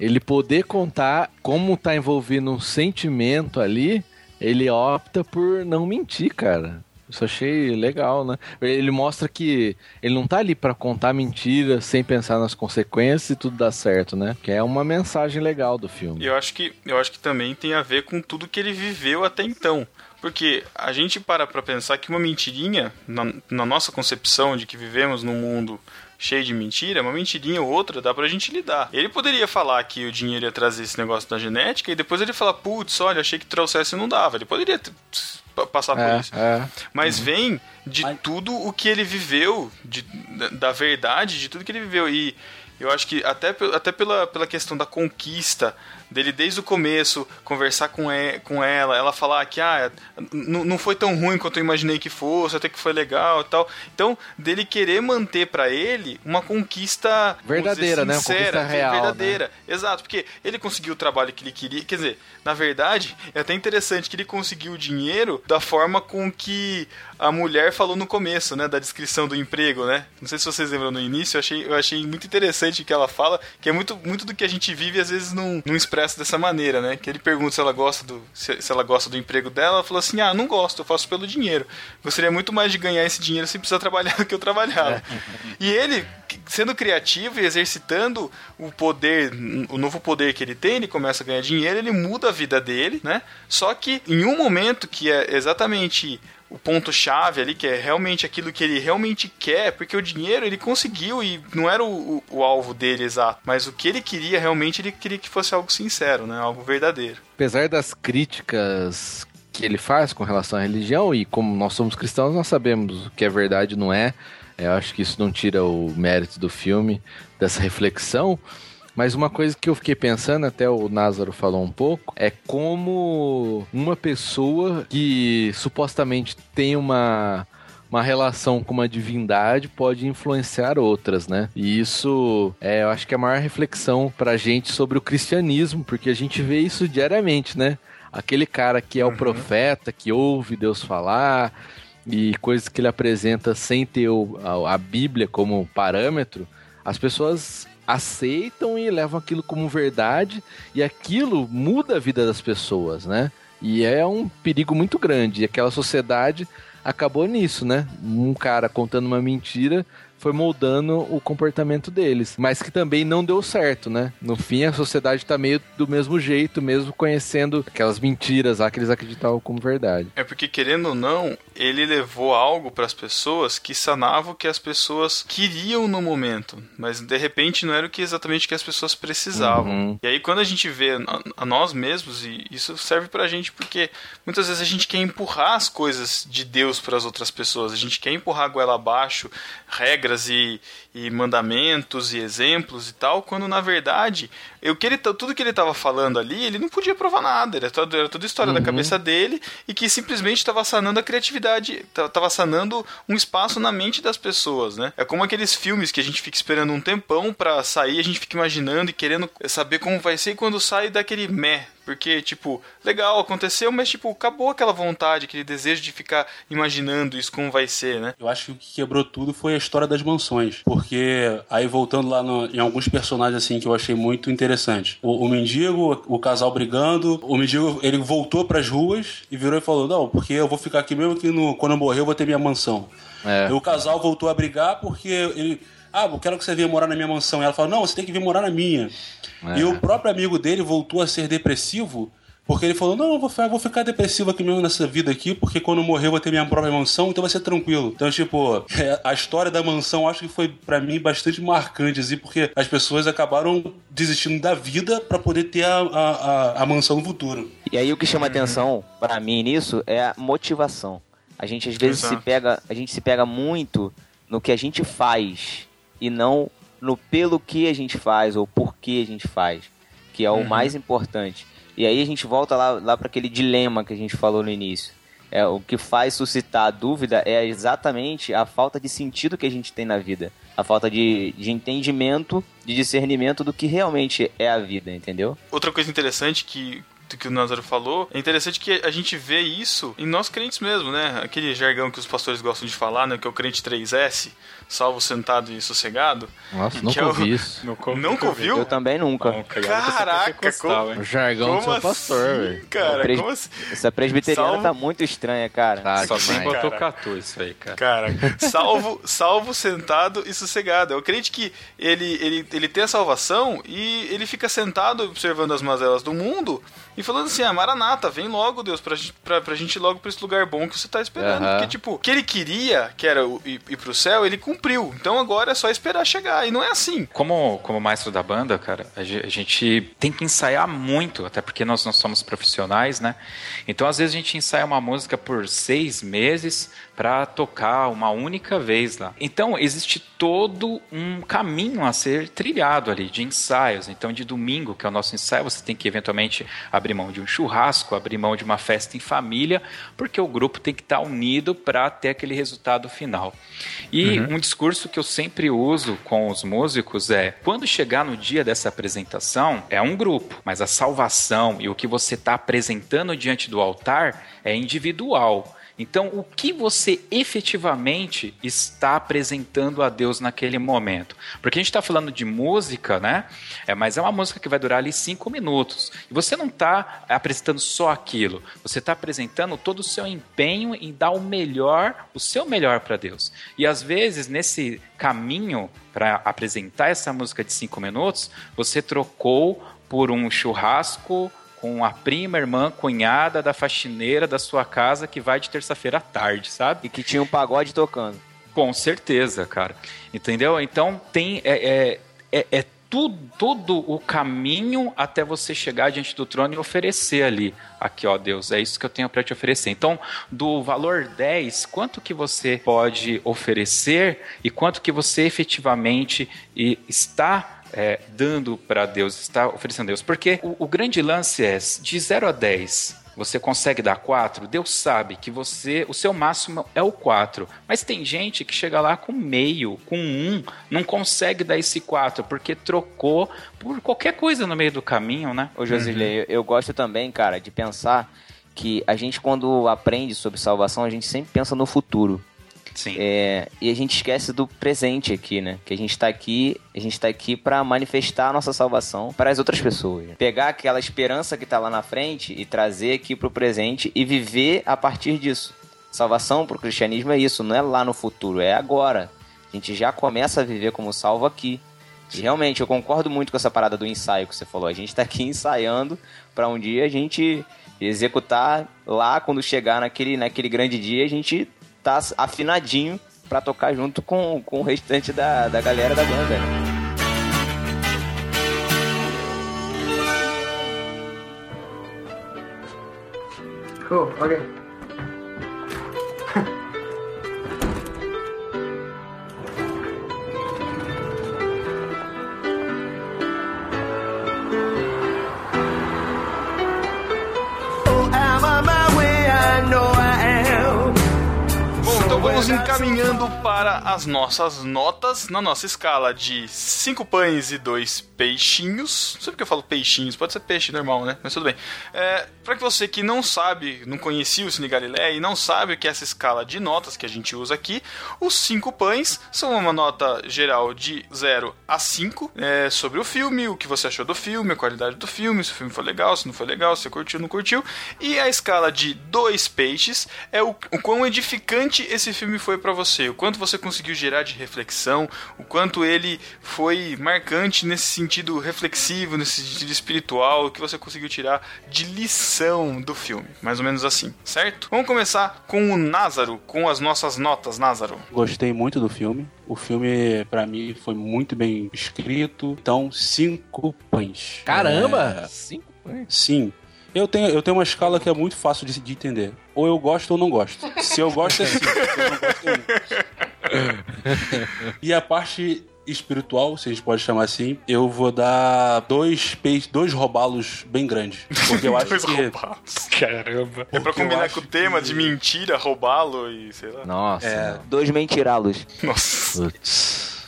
ele poder contar como tá envolvido um sentimento ali, ele opta por não mentir, cara. Isso achei legal, né? Ele mostra que ele não tá ali pra contar mentira sem pensar nas consequências e tudo dá certo, né? Que é uma mensagem legal do filme. Eu acho que eu acho que também tem a ver com tudo que ele viveu até então. Porque a gente para pra pensar que uma mentirinha, na, na nossa concepção de que vivemos num mundo cheio de mentira, uma mentirinha ou outra dá pra gente lidar. Ele poderia falar que o dinheiro ia trazer esse negócio da genética e depois ele falar, putz, olha, achei que trouxesse e não dava. Ele poderia passar por É, isso. é. Mas vem de tudo o que ele viveu, de, da, da verdade, de tudo que ele viveu. E eu acho que até, até pela, pela questão da conquista dele desde o começo, conversar com, e, com ela, ela falar que ah, não foi tão ruim quanto eu imaginei que fosse, até que foi legal e tal. Então, dele querer manter pra ele uma conquista Verdadeira, dizer, né? Uma sincera, conquista real, verdadeira. Exato, porque ele conseguiu o trabalho que ele queria. Quer dizer, na verdade, é até interessante que ele conseguiu o dinheiro da forma com que a mulher falou no começo, né? Da descrição do emprego, né? Não sei se vocês lembram no início, eu achei, eu achei muito interessante o que ela fala, que é muito, muito do que a gente vive às vezes não, não expressa dessa maneira, né? Que ele pergunta se ela gosta do, se, se ela gosta do emprego dela, ela falou assim: ah, não gosto, eu faço pelo dinheiro. Gostaria muito mais de ganhar esse dinheiro sem precisar trabalhar do que eu trabalhava. E ele, sendo criativo e exercitando o poder, o novo poder que ele tem, ele começa a ganhar dinheiro, ele muda a vida dele, né? Só que em um momento que é exatamente o ponto chave ali, que é realmente aquilo que ele realmente quer, porque o dinheiro ele conseguiu e não era o, o- o alvo dele exato, mas o que ele queria realmente, ele queria que fosse algo sincero, né? Algo verdadeiro. apesar das críticas que ele faz com relação à religião, e como nós somos cristãos, nós sabemos o que é verdade não É, Eu acho que isso não tira o mérito do filme, dessa reflexão. Mas uma coisa que eu fiquei pensando, até o Názaro falou um pouco, é como uma pessoa que supostamente tem uma, uma relação com uma divindade pode influenciar outras, né? E isso é, eu acho que é a maior reflexão pra gente sobre o cristianismo, porque a gente vê isso diariamente, né? Aquele cara que é o profeta, que ouve Deus falar, e coisas que ele apresenta sem ter o- a, a Bíblia como parâmetro, as pessoas aceitam e levam aquilo como verdade e aquilo muda a vida das pessoas, né? E é um perigo muito grande. E aquela sociedade acabou nisso, né? Um cara contando uma mentira foi moldando o comportamento deles, mas que também não deu certo, né? No fim, a sociedade tá meio do mesmo jeito, mesmo conhecendo aquelas mentiras lá que eles acreditavam como verdade. É porque, querendo ou não, ele levou algo para as pessoas que sanava o que as pessoas queriam no momento, mas de repente não era o que exatamente que as pessoas precisavam. Uhum. E aí, quando a gente vê a, a nós mesmos, e isso serve pra gente porque muitas vezes a gente quer empurrar as coisas de Deus para as outras pessoas, a gente quer empurrar a goela abaixo, regras e, e mandamentos e exemplos e tal, quando na verdade eu, que ele, tudo que ele estava falando ali, ele não podia provar nada, era, todo, era toda história da Uhum. cabeça dele e que simplesmente estava sanando a criatividade, estava sanando um espaço na mente das pessoas, né? É como aqueles filmes que a gente fica esperando um tempão pra sair, a gente fica imaginando e querendo saber como vai ser e quando sai daquele meh, porque, tipo, legal, aconteceu, mas, tipo, acabou aquela vontade, aquele desejo de ficar imaginando isso como vai ser, né? Eu acho que o que quebrou tudo foi a história das mansões. Porque, aí voltando lá no- em alguns personagens assim que eu achei muito interessante. O, o mendigo, o casal brigando, o mendigo ele voltou pras ruas e virou e falou: Não, porque eu vou ficar aqui mesmo que no, quando eu morrer eu vou ter minha mansão. É. E o casal voltou a brigar porque ele. Ah, eu quero que você venha morar na minha mansão. E ela falou: Não, você tem que vir morar na minha. É. E o próprio amigo dele voltou a ser depressivo. Porque ele falou: Não, eu vou, eu vou ficar depressivo aqui mesmo nessa vida aqui, porque quando eu morrer eu vou ter minha própria mansão, então vai ser tranquilo. Então, tipo, é, a história da mansão acho que foi pra mim bastante marcante, assim, porque as pessoas acabaram desistindo da vida pra poder ter a, a, a, a mansão no futuro. E aí o que chama atenção pra mim nisso é a motivação. A gente às vezes se Exato. pega, a gente se pega muito no que a gente faz e não no pelo que a gente faz ou por que a gente faz, que é o Uhum. mais importante. E aí a gente volta lá, lá para aquele dilema que a gente falou no início. É, o que faz suscitar a dúvida é exatamente a falta de sentido que a gente tem na vida. A falta de, de entendimento, de discernimento do que realmente é a vida, entendeu? Outra coisa interessante que que o Názaro falou, é interessante que a gente vê isso em nós crentes mesmo, né? Aquele jargão que os pastores gostam de falar, né? Que é o crente 3S, salvo, sentado e sossegado. Nossa, nunca é o- ouvi isso. Nunca ouviu? Eu também nunca. Caraca, como, O jargão do como seu pastor, assim, velho. Cara, Pres- como assim? Essa presbiteriana Salvo- tá muito estranha, cara. Tá, Só tem demais. Botucatu isso aí, cara. Cara, salvo, salvo, sentado e sossegado. É o crente que ele, ele, ele tem a salvação e ele fica sentado observando as mazelas do mundo e falando assim: ah, Maranata, vem logo, Deus, pra, gente- pra, pra gente ir logo pra esse lugar bom que você tá esperando. Aham. Porque, tipo, o que ele queria, que era ir, ir pro céu, ele cumpriu. Então agora é só esperar chegar. E não é assim. Como, como maestro da banda, cara, a ge- a gente tem que ensaiar muito, até porque nós não somos profissionais, né? Então, às vezes, a gente ensaia uma música por seis meses para tocar uma única vez lá. Então, existe todo um caminho a ser trilhado ali de ensaios. Então, de domingo, que é o nosso ensaio, você tem que eventualmente abrir mão de um churrasco, abrir mão de uma festa em família, porque o grupo tem que estar unido para ter aquele resultado final. E Uhum. um discurso que eu sempre uso com os músicos é: quando chegar no dia dessa apresentação, é um grupo, mas a salvação e o que você está apresentando diante do altar é individual. Então, o que você efetivamente está apresentando a Deus naquele momento? Porque a gente está falando de música, né? É, mas é uma música que vai durar ali cinco minutos. E você não está apresentando só aquilo. Você está apresentando todo o seu empenho em dar o melhor, o seu melhor para Deus. E às vezes, nesse caminho para apresentar essa música de cinco minutos, você trocou por um churrasco com a prima, irmã, cunhada da faxineira da sua casa que vai de terça-feira à tarde, sabe? E que tinha um pagode tocando. Com certeza, cara. Entendeu? Então tem. É, é, é, é tudo, todo o caminho até você chegar diante do trono e oferecer ali. Aqui, ó, Deus, é isso que eu tenho para te oferecer. Então, do valor 10, quanto que você pode oferecer e quanto que você efetivamente está é, dando para Deus, está oferecendo a Deus? Porque o, o grande lance é de 0 a 10 você consegue dar 4, Deus sabe que você, o seu máximo é o 4. Mas tem gente que chega lá com meio, com 1, não consegue dar esse 4 porque trocou por qualquer coisa no meio do caminho, né? Ô, Josilei, eu, eu gosto também, cara, de pensar que a gente, quando aprende sobre salvação, a gente sempre pensa no futuro. Sim. É, e a gente esquece do presente aqui, né? Que a gente tá aqui, a gente tá aqui para manifestar a nossa salvação para as outras pessoas. Pegar aquela esperança que tá lá na frente e trazer aqui pro presente e viver a partir disso. Salvação pro cristianismo é isso, não é lá no futuro, é agora. A gente já começa a viver como salvo aqui. E realmente, eu concordo muito com essa parada do ensaio que você falou. A gente tá aqui ensaiando para um dia a gente executar lá quando chegar naquele, naquele grande dia, a gente tá afinadinho pra tocar junto com, com o restante da, da galera da banda. né? Cool. Okay. Vamos encaminhando para as nossas notas na nossa escala de 5 pães e 2 peixinhos. Não sei porque eu falo peixinhos, pode ser peixe normal, né? Mas tudo bem. É, para que você que não sabe, não conhecia o Cine Galileia e não sabe o que é essa escala de notas que a gente usa aqui, os 5 pães são uma nota geral de 0 a 5 é, sobre o filme, o que você achou do filme, a qualidade do filme, se o filme foi legal, se não foi legal, se curtiu, não curtiu. E a escala de 2 peixes é o, o quão edificante esse filme foi para você, o quanto você conseguiu gerar de reflexão, o quanto ele foi marcante nesse sentido reflexivo, nesse sentido espiritual, o que você conseguiu tirar de lição do filme, mais ou menos assim, certo? Vamos começar com o Názaro, com as nossas notas, Názaro. Gostei muito do filme. O filme, pra mim, foi muito bem escrito. Então, cinco pães. Caramba! É, Cinco pães? Sim. Eu tenho, eu tenho uma escala que é muito fácil de, de entender. Ou eu gosto ou não gosto. Se eu gosto é 5, se eu não gosto é 1. E a parte espiritual, se a gente pode chamar assim, eu vou dar dois peixes, dois robalos bem grandes. Porque eu acho Dois que. roubalos. Caramba. É pra Porque combinar com o tema que- de mentira, roubá-lo e sei lá. Nossa. É, Dois mentirá-los. Nossa.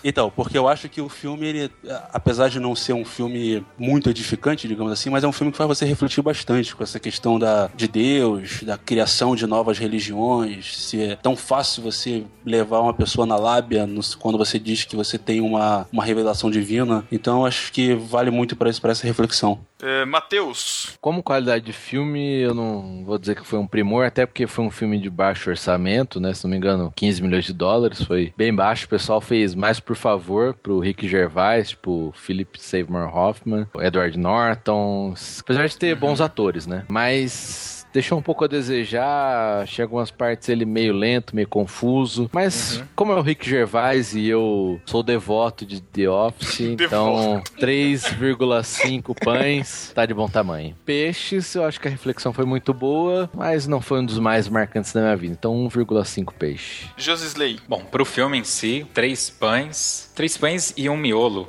Então, porque eu acho que o filme, ele, apesar de não ser um filme muito edificante, digamos assim, mas é um filme que faz você refletir bastante com essa questão da, de Deus, da criação de novas religiões, se é tão fácil você levar uma pessoa na lábia no- quando você diz que você tem uma, uma revelação divina. Então, eu acho que vale muito para essa reflexão. É, Matheus. Como qualidade de filme, eu não vou dizer que foi um primor, até porque foi um filme de baixo orçamento, né? Se não me engano, 15 milhões de dólares, foi bem baixo. O pessoal fez mais por favor pro Rick Gervais, tipo Philip Seymour Hoffman, Edward Norton, apesar de ter bons atores, né? Mas deixou um pouco a desejar, chega algumas partes ele meio lento, meio confuso, mas como é o Rick Gervais e eu sou devoto de The Office, então 3,5 pães tá de bom tamanho. Peixes, eu acho que a reflexão foi muito boa, mas não foi um dos mais marcantes da minha vida, então 1,5 peixe. Josisley. Bom, pro filme em si, três pães. Três pães e um miolo.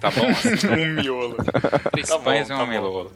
Tá bom? um miolo. Três Tá pães bom, e tá um bom.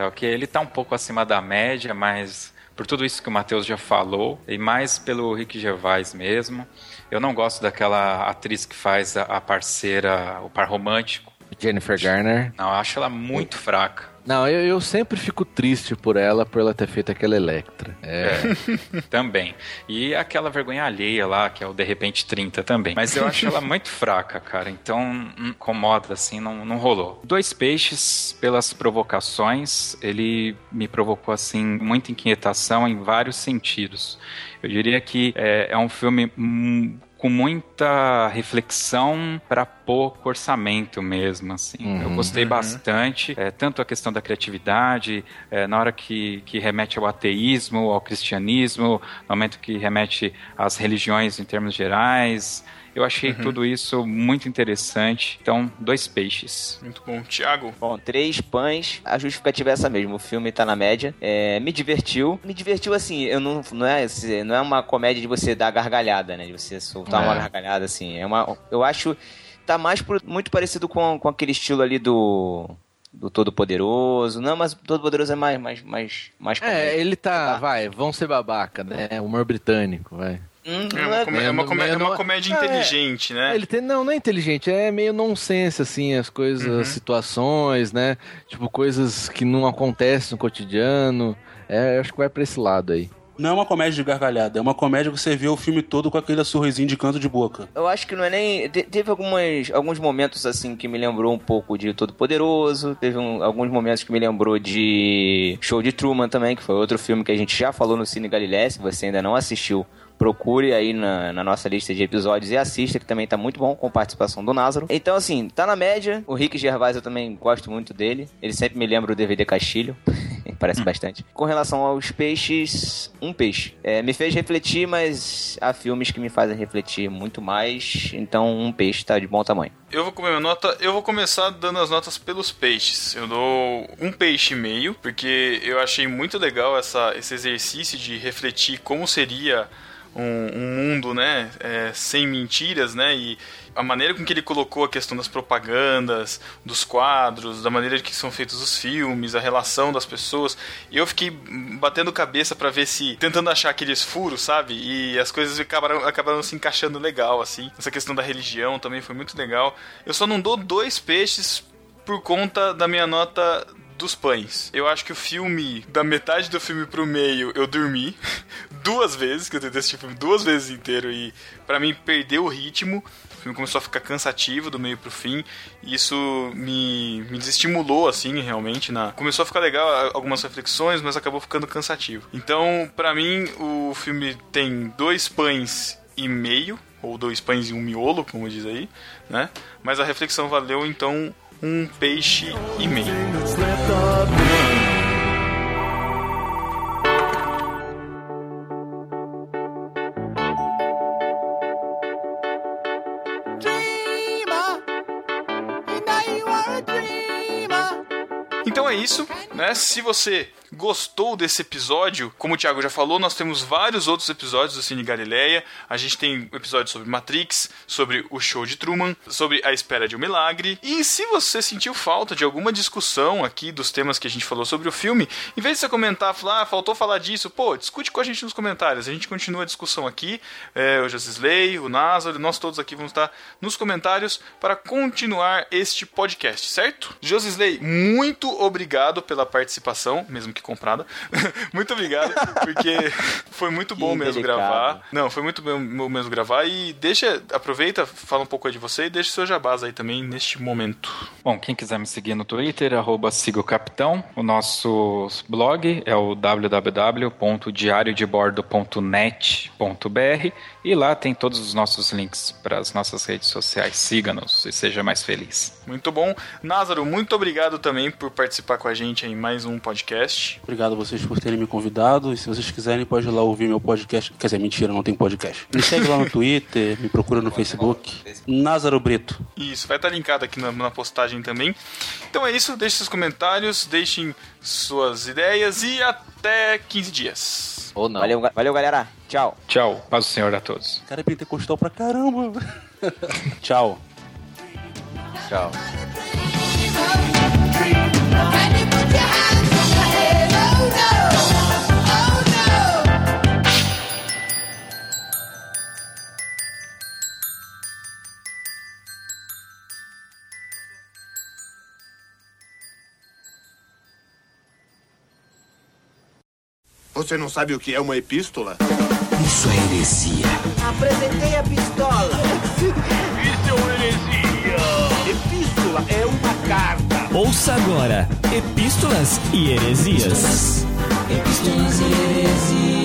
Tá ok? Ele tá um pouco acima da média, mas por tudo isso que o Matheus já falou, e mais pelo Rick Gervais mesmo. Eu não gosto daquela atriz que faz a, a parceira, o par romântico. Jennifer Garner. Não, eu acho ela muito fraca. Não, eu, eu sempre fico triste por ela, por ela ter feito aquela Electra. É. também. E aquela vergonha alheia lá, que é o De Repente 30 também. Mas eu acho ela muito fraca, cara. Então, hum, incomoda, assim, não, não rolou. Dois Peixes, pelas provocações, ele me provocou, assim, muita inquietação em vários sentidos. Eu diria que é, é um filme hum, com muita reflexão para pouco orçamento mesmo, assim. Eu Uhum. gostei Uhum. bastante, é, tanto a questão da criatividade, é, na hora que, que remete ao ateísmo, ao cristianismo, no momento que remete às religiões em termos gerais, Eu achei tudo isso muito interessante. Então, dois peixes. Muito bom. Tiago? Bom, três pães. A justificativa é essa mesmo. O filme tá na média. É, me divertiu. Me divertiu assim. Eu não, não, é, não é uma comédia de você dar gargalhada, né? De você soltar É. uma gargalhada assim. É uma, eu acho. Tá mais pro- muito parecido com, com aquele estilo ali do. Do Todo-Poderoso. Não, mas o Todo-Poderoso é mais. mais, mais, mais É, ele tá, vai, vão ser babaca, né? Humor britânico, vai. Hum, É uma, comé- é uma comé- é uma comédia É, inteligente, né? Ele tem, não, não é inteligente, é meio nonsense, assim, as coisas, Uhum. as situações, né? Tipo, coisas que não acontecem no cotidiano. É, eu acho que vai pra esse lado aí. Não é uma comédia de gargalhada, é uma comédia que você vê o filme todo com aquele sorrisinho de canto de boca. Eu acho que não é nem. te- Teve algumas, alguns momentos assim que me lembrou um pouco de Todo Poderoso. Teve um- alguns momentos que me lembrou de Show de Truman também, que foi outro filme que a gente já falou no Cine Galileia. Se você ainda não assistiu, procure aí na, na nossa lista de episódios e assista, que também tá muito bom, com participação do Názaro. Então, assim, tá na média. O Rick Gervais eu também gosto muito dele. Ele sempre me lembra o DVD Castilho. Parece bastante. Com relação aos peixes, um peixe. É, me fez refletir, mas há filmes que me fazem refletir muito mais. Então, um peixe tá de bom tamanho. Eu vou comer nota. Eu vou começar dando as notas pelos peixes. Eu dou um peixe e meio, porque eu achei muito legal essa, esse exercício de refletir como seria um, um mundo, né, é, sem mentiras, né, e a maneira com que ele colocou a questão das propagandas, dos quadros, da maneira que são feitos os filmes, a relação das pessoas. Eu fiquei batendo cabeça pra ver se tentando achar aqueles furos, sabe? E as coisas acabaram, acabaram se encaixando legal, assim. Essa questão da religião também foi muito legal. Eu só não dou dois peixes por conta da minha nota dos pães. Eu acho que o filme, da metade do filme pro meio, eu dormi duas vezes, que eu tentei assistir o filme duas vezes inteiro e pra mim perdeu o ritmo. O filme começou a ficar cansativo do meio pro fim. E isso me, me desestimulou, assim, realmente. Na... Começou a ficar legal algumas reflexões, mas acabou ficando cansativo. Então, pra mim, o filme tem dois pães e meio, ou dois pães e um miolo, como diz aí, né? Mas a reflexão valeu, então, um peixe e meio. Então é isso, né? Se você gostou desse episódio, como o Thiago já falou, nós temos vários outros episódios do Cine Galileia. A gente tem episódios sobre Matrix, sobre o show de Truman, sobre a espera de um milagre. E se você sentiu falta de alguma discussão aqui dos temas que a gente falou sobre o filme, em vez de você comentar, falar, ah, faltou falar disso, pô, discute com a gente nos comentários. A gente continua a discussão aqui. É, o Josisley, o Názaro, nós todos aqui vamos estar nos comentários para continuar este podcast, certo? Josisley, muito obrigado pela participação, mesmo que comprada. muito obrigado, porque foi muito bom mesmo delicado. gravar. Não, foi muito bom mesmo gravar. E deixa, aproveita, fala um pouco aí de você e deixa seu jabás aí também neste momento. Bom, quem quiser me seguir no Twitter, arroba siga o capitão. O nosso blog é o www.diariodebordo.net.br e lá tem todos os nossos links para as nossas redes sociais. Siga-nos e seja mais feliz. Muito bom. Názaro, muito obrigado também por participar com a gente em mais um podcast. Obrigado a vocês por terem me convidado. E se vocês quiserem, pode ir lá ouvir meu podcast. Quer dizer, mentira, não tem podcast. Me segue lá no Twitter, me procura no Facebook. Názaro Brito. Isso, vai estar linkado aqui na, na postagem também. Então é isso, deixem seus comentários, deixem suas ideias e até 15 dias. Ou não. Valeu, valeu galera. Tchau. Tchau. Paz do Senhor a todos. Cara, é pentecostal pra caramba. Tchau. Tchau. Você não sabe o que é uma epístola? Isso é heresia. Apresentei a pistola. Isso é uma heresia. Epístola é uma carta. Ouça agora Epístolas e Heresias. Epístolas e heresias.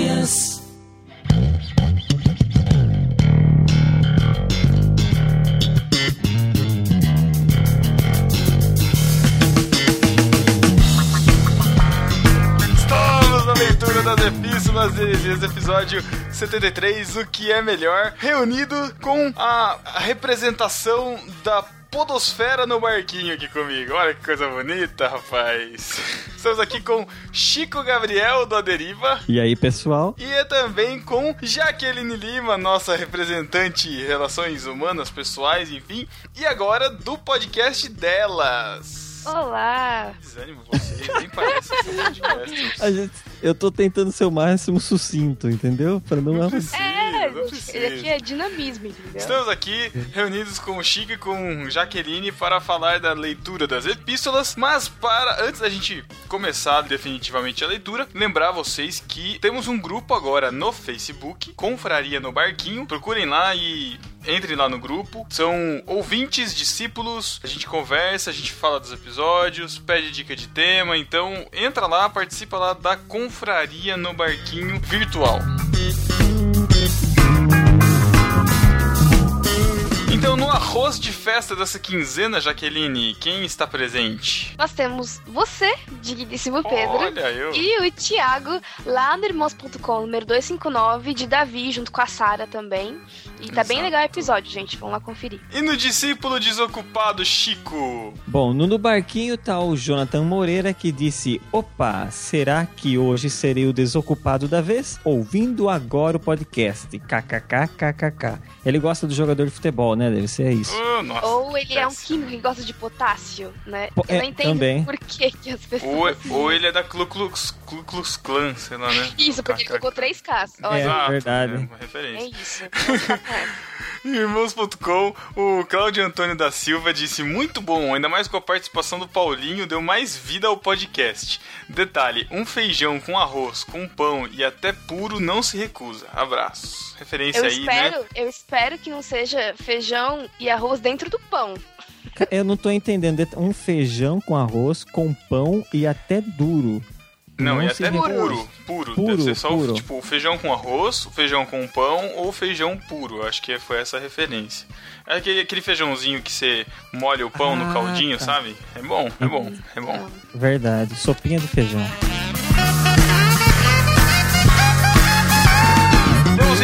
Das epístolas Heresias, episódio 73, o que é melhor, reunido com a, representação da podosfera no barquinho aqui comigo. Olha que coisa bonita, rapaz. Estamos aqui com Chico Gabriel do Aderiva. E aí, pessoal? E é também com Jaqueline Lima, nossa representante em relações humanas, pessoais, enfim. E agora do podcast delas. Olá! Desânimo vocês, nem parece que são podcasts. A gente, eu tô tentando ser o máximo sucinto, entendeu? Pra não, Não precisa, É, não precisa. aqui é dinamismo, entendeu? Estamos aqui reunidos com o Chico e com Jaqueline para falar da leitura das epístolas, mas para antes da gente começar definitivamente a leitura, lembrar vocês que temos um grupo agora no Facebook, Confraria no Barquinho. Procurem lá e entrem lá no grupo. São ouvintes, discípulos, a gente conversa, a gente fala dos episódios, pede dica de tema, então entra lá, participa lá da Confraria no Barquinho virtual. Então, no arroz de festa dessa quinzena, Jaqueline, quem está presente? Nós temos você, digníssimo Pedro, Olha, eu. e o Thiago, lá no irmãos.com, número 259, de Davi, junto com a Sara também. E tá bem legal o episódio, gente. Vamos lá conferir. E no discípulo desocupado, Chico? Bom, no, no barquinho tá o Jonathan Moreira que disse: Opa, será que hoje serei o desocupado da vez? Ouvindo agora o podcast. KKKKKK. Ele gosta do jogador de futebol, né? Deve ser isso. Oh, nossa, Ou ele é um químico que gosta de potássio, né? Po- Eu é, não entendo também. por que, que as pessoas. Ou, ou ele é da Klu Klux, Klu Klux Klan, sei lá, né? Isso, porque ele colocou três Ks. É, Exato, verdade. É uma é referência. isso. Irmãos.com, o Cláudio Antônio da Silva disse muito bom, ainda mais com a participação do Paulinho, deu mais vida ao podcast. Detalhe, um feijão com arroz, com pão e até puro não se recusa. Abraços. Referência Eu aí, espero, né? eu espero que não seja feijão e arroz dentro do pão. Eu não tô entendendo. Um feijão com arroz, com pão e até duro. Não, e se até puro, puro. Puro, Deve ser só o, puro. tipo o feijão com arroz, o feijão com pão ou feijão puro. Acho que foi essa a referência. É aquele, aquele feijãozinho que você molha o pão Ah, no caldinho, tá. sabe? É bom, é bom, é bom. Verdade. Sopinha de feijão.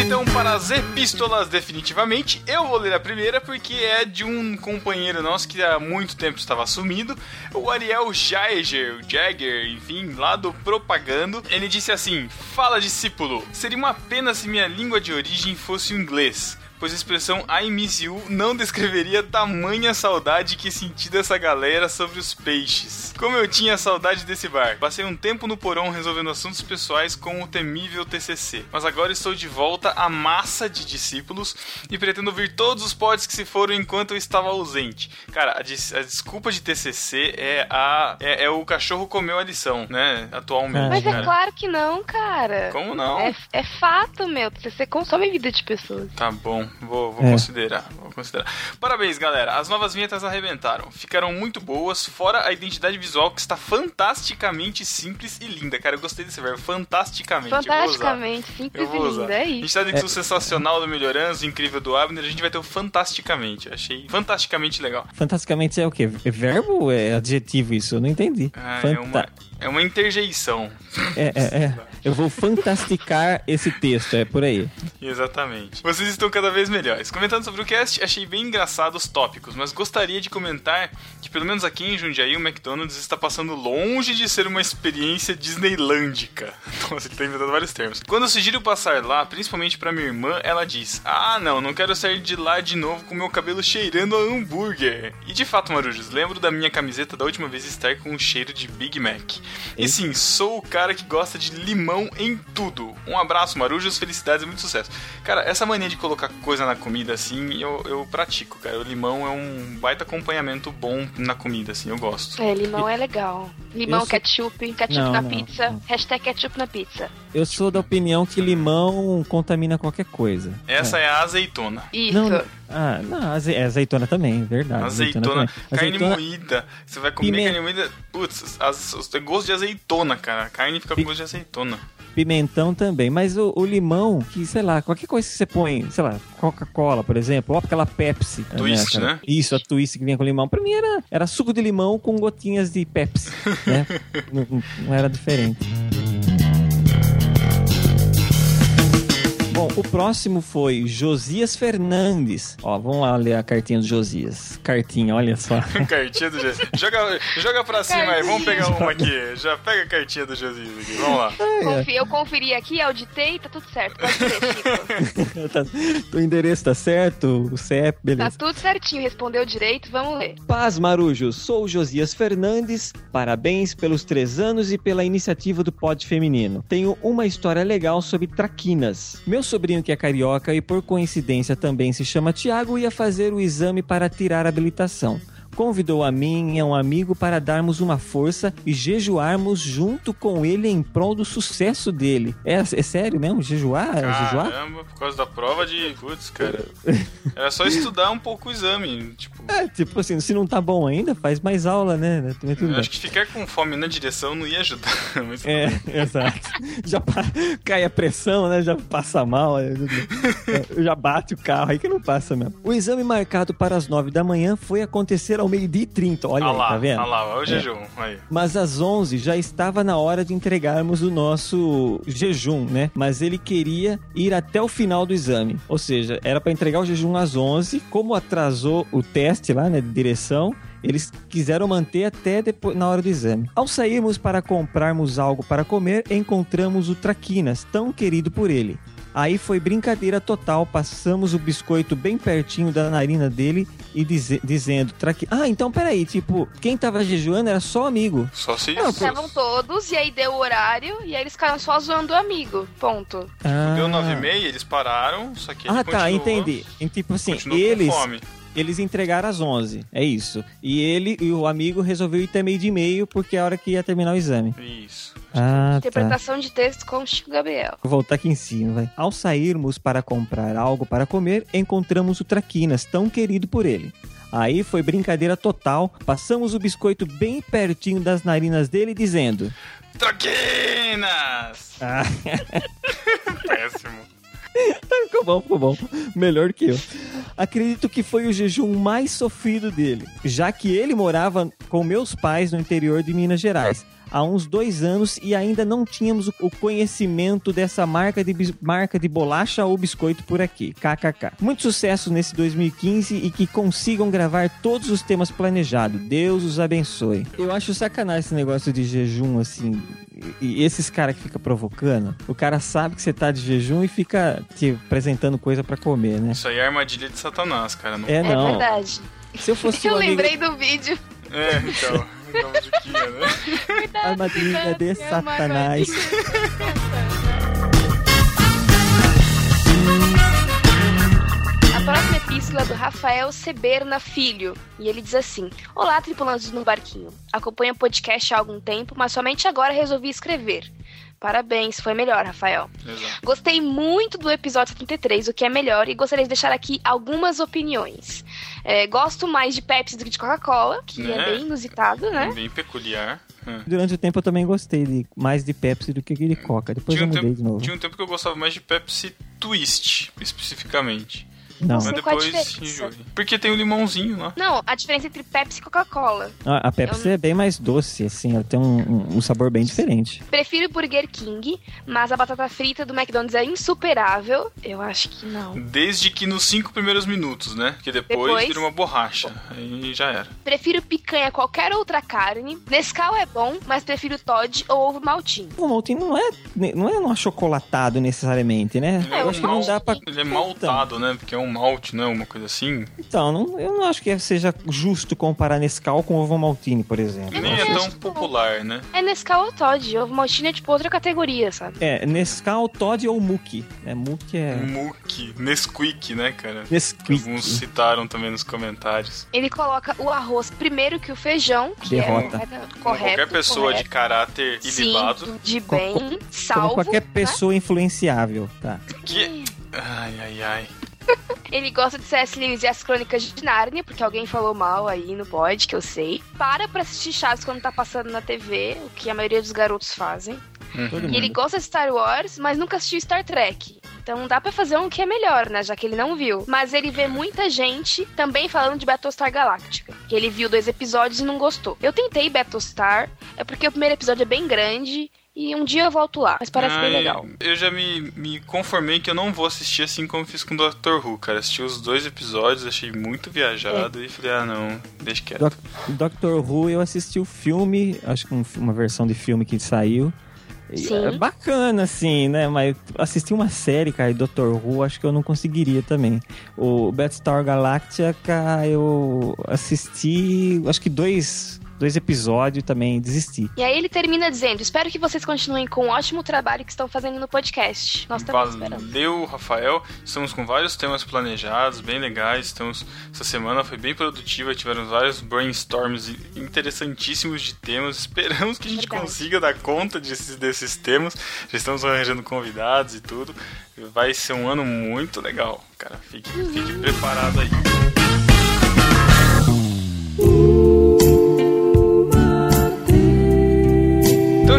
Então para as epístolas, definitivamente. Eu vou ler a primeira porque é de um companheiro nosso que há muito tempo estava sumido, o Ariel Jaeger, Jagger, enfim, lá do Propagando. Ele disse assim: Fala, discípulo, seria uma pena se minha língua de origem fosse o inglês. Pois a expressão I miss you não descreveria tamanha saudade que senti dessa galera sobre os peixes. Como eu tinha saudade desse bar. Passei um tempo no porão resolvendo assuntos pessoais com o temível TCC. Mas agora estou de volta à massa de discípulos e pretendo ouvir todos os pods que se foram enquanto eu estava ausente. Cara, a, des- a desculpa de TCC é a é, é o cachorro comeu a lição, né? Atualmente, Mas é cara. claro que não, cara. Como não? É, é fato, meu. Você consome a vida de pessoas. Tá bom, vou, vou É. considerar, vou considerar. Parabéns, galera. As novas vinhetas arrebentaram. Ficaram muito boas, fora a identidade visual que está fantasticamente simples e linda. Cara, eu gostei desse verbo, fantasticamente. Eu vou usar. Fantasticamente, simples Eu vou e linda. É A gente isso. tá dentro do sensacional do Melhorança, o incrível do Abner, a gente vai ter o fantasticamente. Achei fantasticamente legal. Fantasticamente é o quê? É verbo ou é adjetivo isso? Eu não entendi. Ah, é, Fanta- uma, é uma interjeição. é, é, é. Eu vou fantasticar esse texto, é por aí. Exatamente. Vocês estão cada vez melhores. Comentando sobre o cast, achei bem engraçado os tópicos, mas gostaria de comentar que, pelo menos aqui em Jundiaí, o McDonald's está passando longe de ser uma experiência disneylândica. Nossa, ele tá inventando vários termos. Quando eu sugiro passar lá, principalmente pra minha irmã, ela diz: Ah, não, não quero sair de lá de novo com meu cabelo cheirando a hambúrguer. E de fato, Marujos, lembro da minha camiseta da última vez estar com um cheiro de Big Mac. E sim, sou o cara que gosta de limão em tudo. Um abraço, Marujos, felicidades e muito sucesso. Cara, essa mania de colocar coisa na comida assim, eu, eu pratico, cara. O limão é um baita acompanhamento bom na comida, assim, eu gosto. É, limão é legal. Limão, sou- ketchup, ketchup Não, na não, pizza. não. Hashtag ketchup na pizza. Eu sou da opinião que limão contamina qualquer coisa. Essa é, a azeitona. Isso. Ah, não, aze- é azeitona também, verdade. Azeitona, também. carne Azeitona- moída. Você vai comer Pime- carne moída. Putz, as, tem gosto de azeitona, cara. A carne fica com gosto de azeitona. Pimentão também, mas o, o limão, que sei lá, qualquer coisa que você põe, sei lá, Coca-Cola, por exemplo, ou aquela Pepsi. Twist, cara? né? Isso, a twist que vinha com limão. Pra mim era, era suco de limão com gotinhas de Pepsi, né? não- não era diferente. Bom, o próximo foi Josias Fernandes. Ó, vamos lá ler a cartinha do Josias. Cartinha, olha só. cartinha do Josias. Joga, joga pra cima aí, vamos pegar uma aqui. Já pega a cartinha do Josias aqui, vamos lá. Confi- Eu conferi aqui, auditei, tá tudo certo. Pode Chico. Tá- o endereço tá certo, o CEP, Tá beleza. tudo certinho, respondeu direito, vamos ler. Paz, Marujos. Sou o Josias Fernandes. Parabéns pelos três anos e pela iniciativa do Pod Feminino. Tenho uma história legal sobre traquinas. Meu sobrinho, que é carioca e por coincidência também se chama Tiago, ia fazer o exame para tirar a habilitação. Convidou a mim e a um amigo para darmos uma força e jejuarmos junto com ele em prol do sucesso dele. É, é sério mesmo? Jejuar? jejuar? Caramba, por causa da prova de. Putz, cara. Era só estudar um pouco o exame. Tipo, É, tipo assim, se não tá bom ainda, faz mais aula, né? Acho que ficar com fome na direção não ia ajudar. Mas É, exato. Já pa- cai a pressão, né? Já passa mal, é, já bate o carro, aí que não passa mesmo. O exame marcado para as 9 da manhã foi acontecer ao meio-dia e 30. Olha Ah aí, lá, tá vendo? ah lá, olha o É. jejum. Aí. Mas às 11 já estava na hora de entregarmos o nosso jejum, né? Mas ele queria ir até o final do exame. Ou seja, era para entregar o jejum às 11. Como atrasou o teste lá, né, de direção, eles quiseram manter até depois, na hora do exame. Ao sairmos para comprarmos algo para comer, encontramos o Traquinas, tão querido por ele. Aí foi brincadeira total, passamos o biscoito bem pertinho da narina dele e dize- dizendo, Traqui... ah, então peraí, tipo, quem tava jejuando era só amigo. Só se. Estavam todos, e aí deu o horário, e aí eles ficaram só zoando o amigo. Ponto. Ah. Deu 9 e meia, eles pararam, só que ele Ah, tá, entendi. E, tipo assim, continuou com eles fome. Eles entregaram às 11, é isso. E ele e o amigo resolveu ir até meio de meio porque é a hora que ia terminar o exame. Isso. Ah, tá. Interpretação de texto com Chico Gabriel. Vou voltar aqui em cima, vai. Ao sairmos para comprar algo para comer, encontramos o Traquinas, tão querido por ele. Aí foi brincadeira total, passamos o biscoito bem pertinho das narinas dele, dizendo: Traquinas! Ah, Péssimo. ficou bom, ficou bom. Melhor que eu. Acredito que foi o jejum mais sofrido dele, já que ele morava com meus pais no interior de Minas Gerais. Há uns dois anos e ainda não tínhamos o- conhecimento dessa marca de, marca de bolacha ou biscoito por aqui. KKK. Muito sucesso nesse 2015 e que consigam gravar todos os temas planejados. Deus os abençoe. Eu acho sacanagem esse negócio de jejum assim. E esses caras que ficam provocando, o cara sabe que você tá de jejum e fica te apresentando coisa pra comer, né? Isso aí é armadilha de Satanás, cara. Não... É, não. verdade. Se eu fosse Eu um amigo... lembrei do vídeo. É, então. então musiquinha, né? Armadilha de Satanás. A próxima epístola é do Rafael Seberna Filho. E ele diz assim: Olá, tripulantes no barquinho. Acompanho o podcast há algum tempo, mas somente agora resolvi escrever. Parabéns, foi melhor, Rafael. Exato. Gostei muito do episódio 73, o que é melhor, e gostaria de deixar aqui algumas opiniões. É, gosto mais de Pepsi do que de Coca-Cola, que é Né? bem inusitado, né? Bem peculiar. É. Durante o tempo eu também gostei de, mais de Pepsi do que de Coca. Depois Tinha eu um, mudei tempo, de novo. tinha um tempo que eu gostava mais de Pepsi Twist, especificamente. Não. Mas depois. Porque tem o limãozinho lá. Não, a diferença entre Pepsi e Coca-Cola. Ah, A Pepsi é bem mais doce, assim, ela tem um, um- um sabor bem diferente. Prefiro Burger King, mas a batata frita do McDonald's é insuperável. Eu acho que não. Desde que nos cinco primeiros minutos, né? Porque depois, Depois- vira uma borracha. Aí já era. Prefiro picanha a qualquer outra carne. Nescau é bom, mas prefiro Todd ou ovo maltinho. O Maltin não é, não é um achocolatado necessariamente, né? Ele é eu um acho que não dá pra. Ele é maltado, né? Porque é um malte, né? Uma coisa assim. Então, não- eu não acho que seja justo comparar Nescau com ovo Maltine, por exemplo. Nem é tão popular, né? É Nescau ou Todd. Ovo maltinho é tipo outra categoria, sabe? É, Nescau, Todd ou Muki. É, Muki é... Muki, Nesquik, né, cara? Nesquik. Alguns citaram também nos comentários. Ele coloca o arroz primeiro que o feijão, que Derrota. é Como correto. qualquer pessoa de correto. caráter Sim, ilibado. de bem, Como salvo. qualquer pessoa influenciável, tá? Que... Ai, ai, ai. Ele gosta de C.S. Lewis e as Crônicas de Nárnia, porque alguém falou mal aí no pod, que eu sei. Para pra assistir Chaves quando tá passando na TV, o que a maioria dos garotos fazem. Todo E ele gosta de Star Wars, mas nunca assistiu Star Trek. Então dá pra fazer um que é melhor, né? Já que ele não viu. Mas ele vê muita gente também falando de Battlestar Galactica. Que ele viu dois episódios e não gostou. Eu tentei Battlestar, é porque o primeiro episódio é bem grande. E um dia eu volto lá, mas parece bem Ai, legal. Eu já me, me conformei que eu não vou assistir assim como fiz com o Dr. Who, cara. Assisti os dois episódios, achei muito viajado e falei, ah não, deixa quieto. Doc- Doctor Who, eu assisti o filme, acho que um- uma versão de filme que saiu. E Sim. É bacana, assim, né? Mas assistir uma série, cara, de Doctor Who, acho que eu não conseguiria também. O Battlestar Galactica, eu assisti, acho que dois, dois episódios também desisti. E aí ele termina dizendo: Espero que vocês continuem com o ótimo trabalho que estão fazendo no podcast. Nós também esperamos. Valeu, Rafael. Estamos com vários temas planejados, bem legais. Estamos, essa semana foi bem produtiva, tiveram vários brainstorms interessantíssimos de temas. Esperamos que a gente Verdade. consiga dar conta desses, desses temas. Já estamos arranjando convidados e tudo. Vai ser um ano muito legal, cara. Fique, fique preparado aí.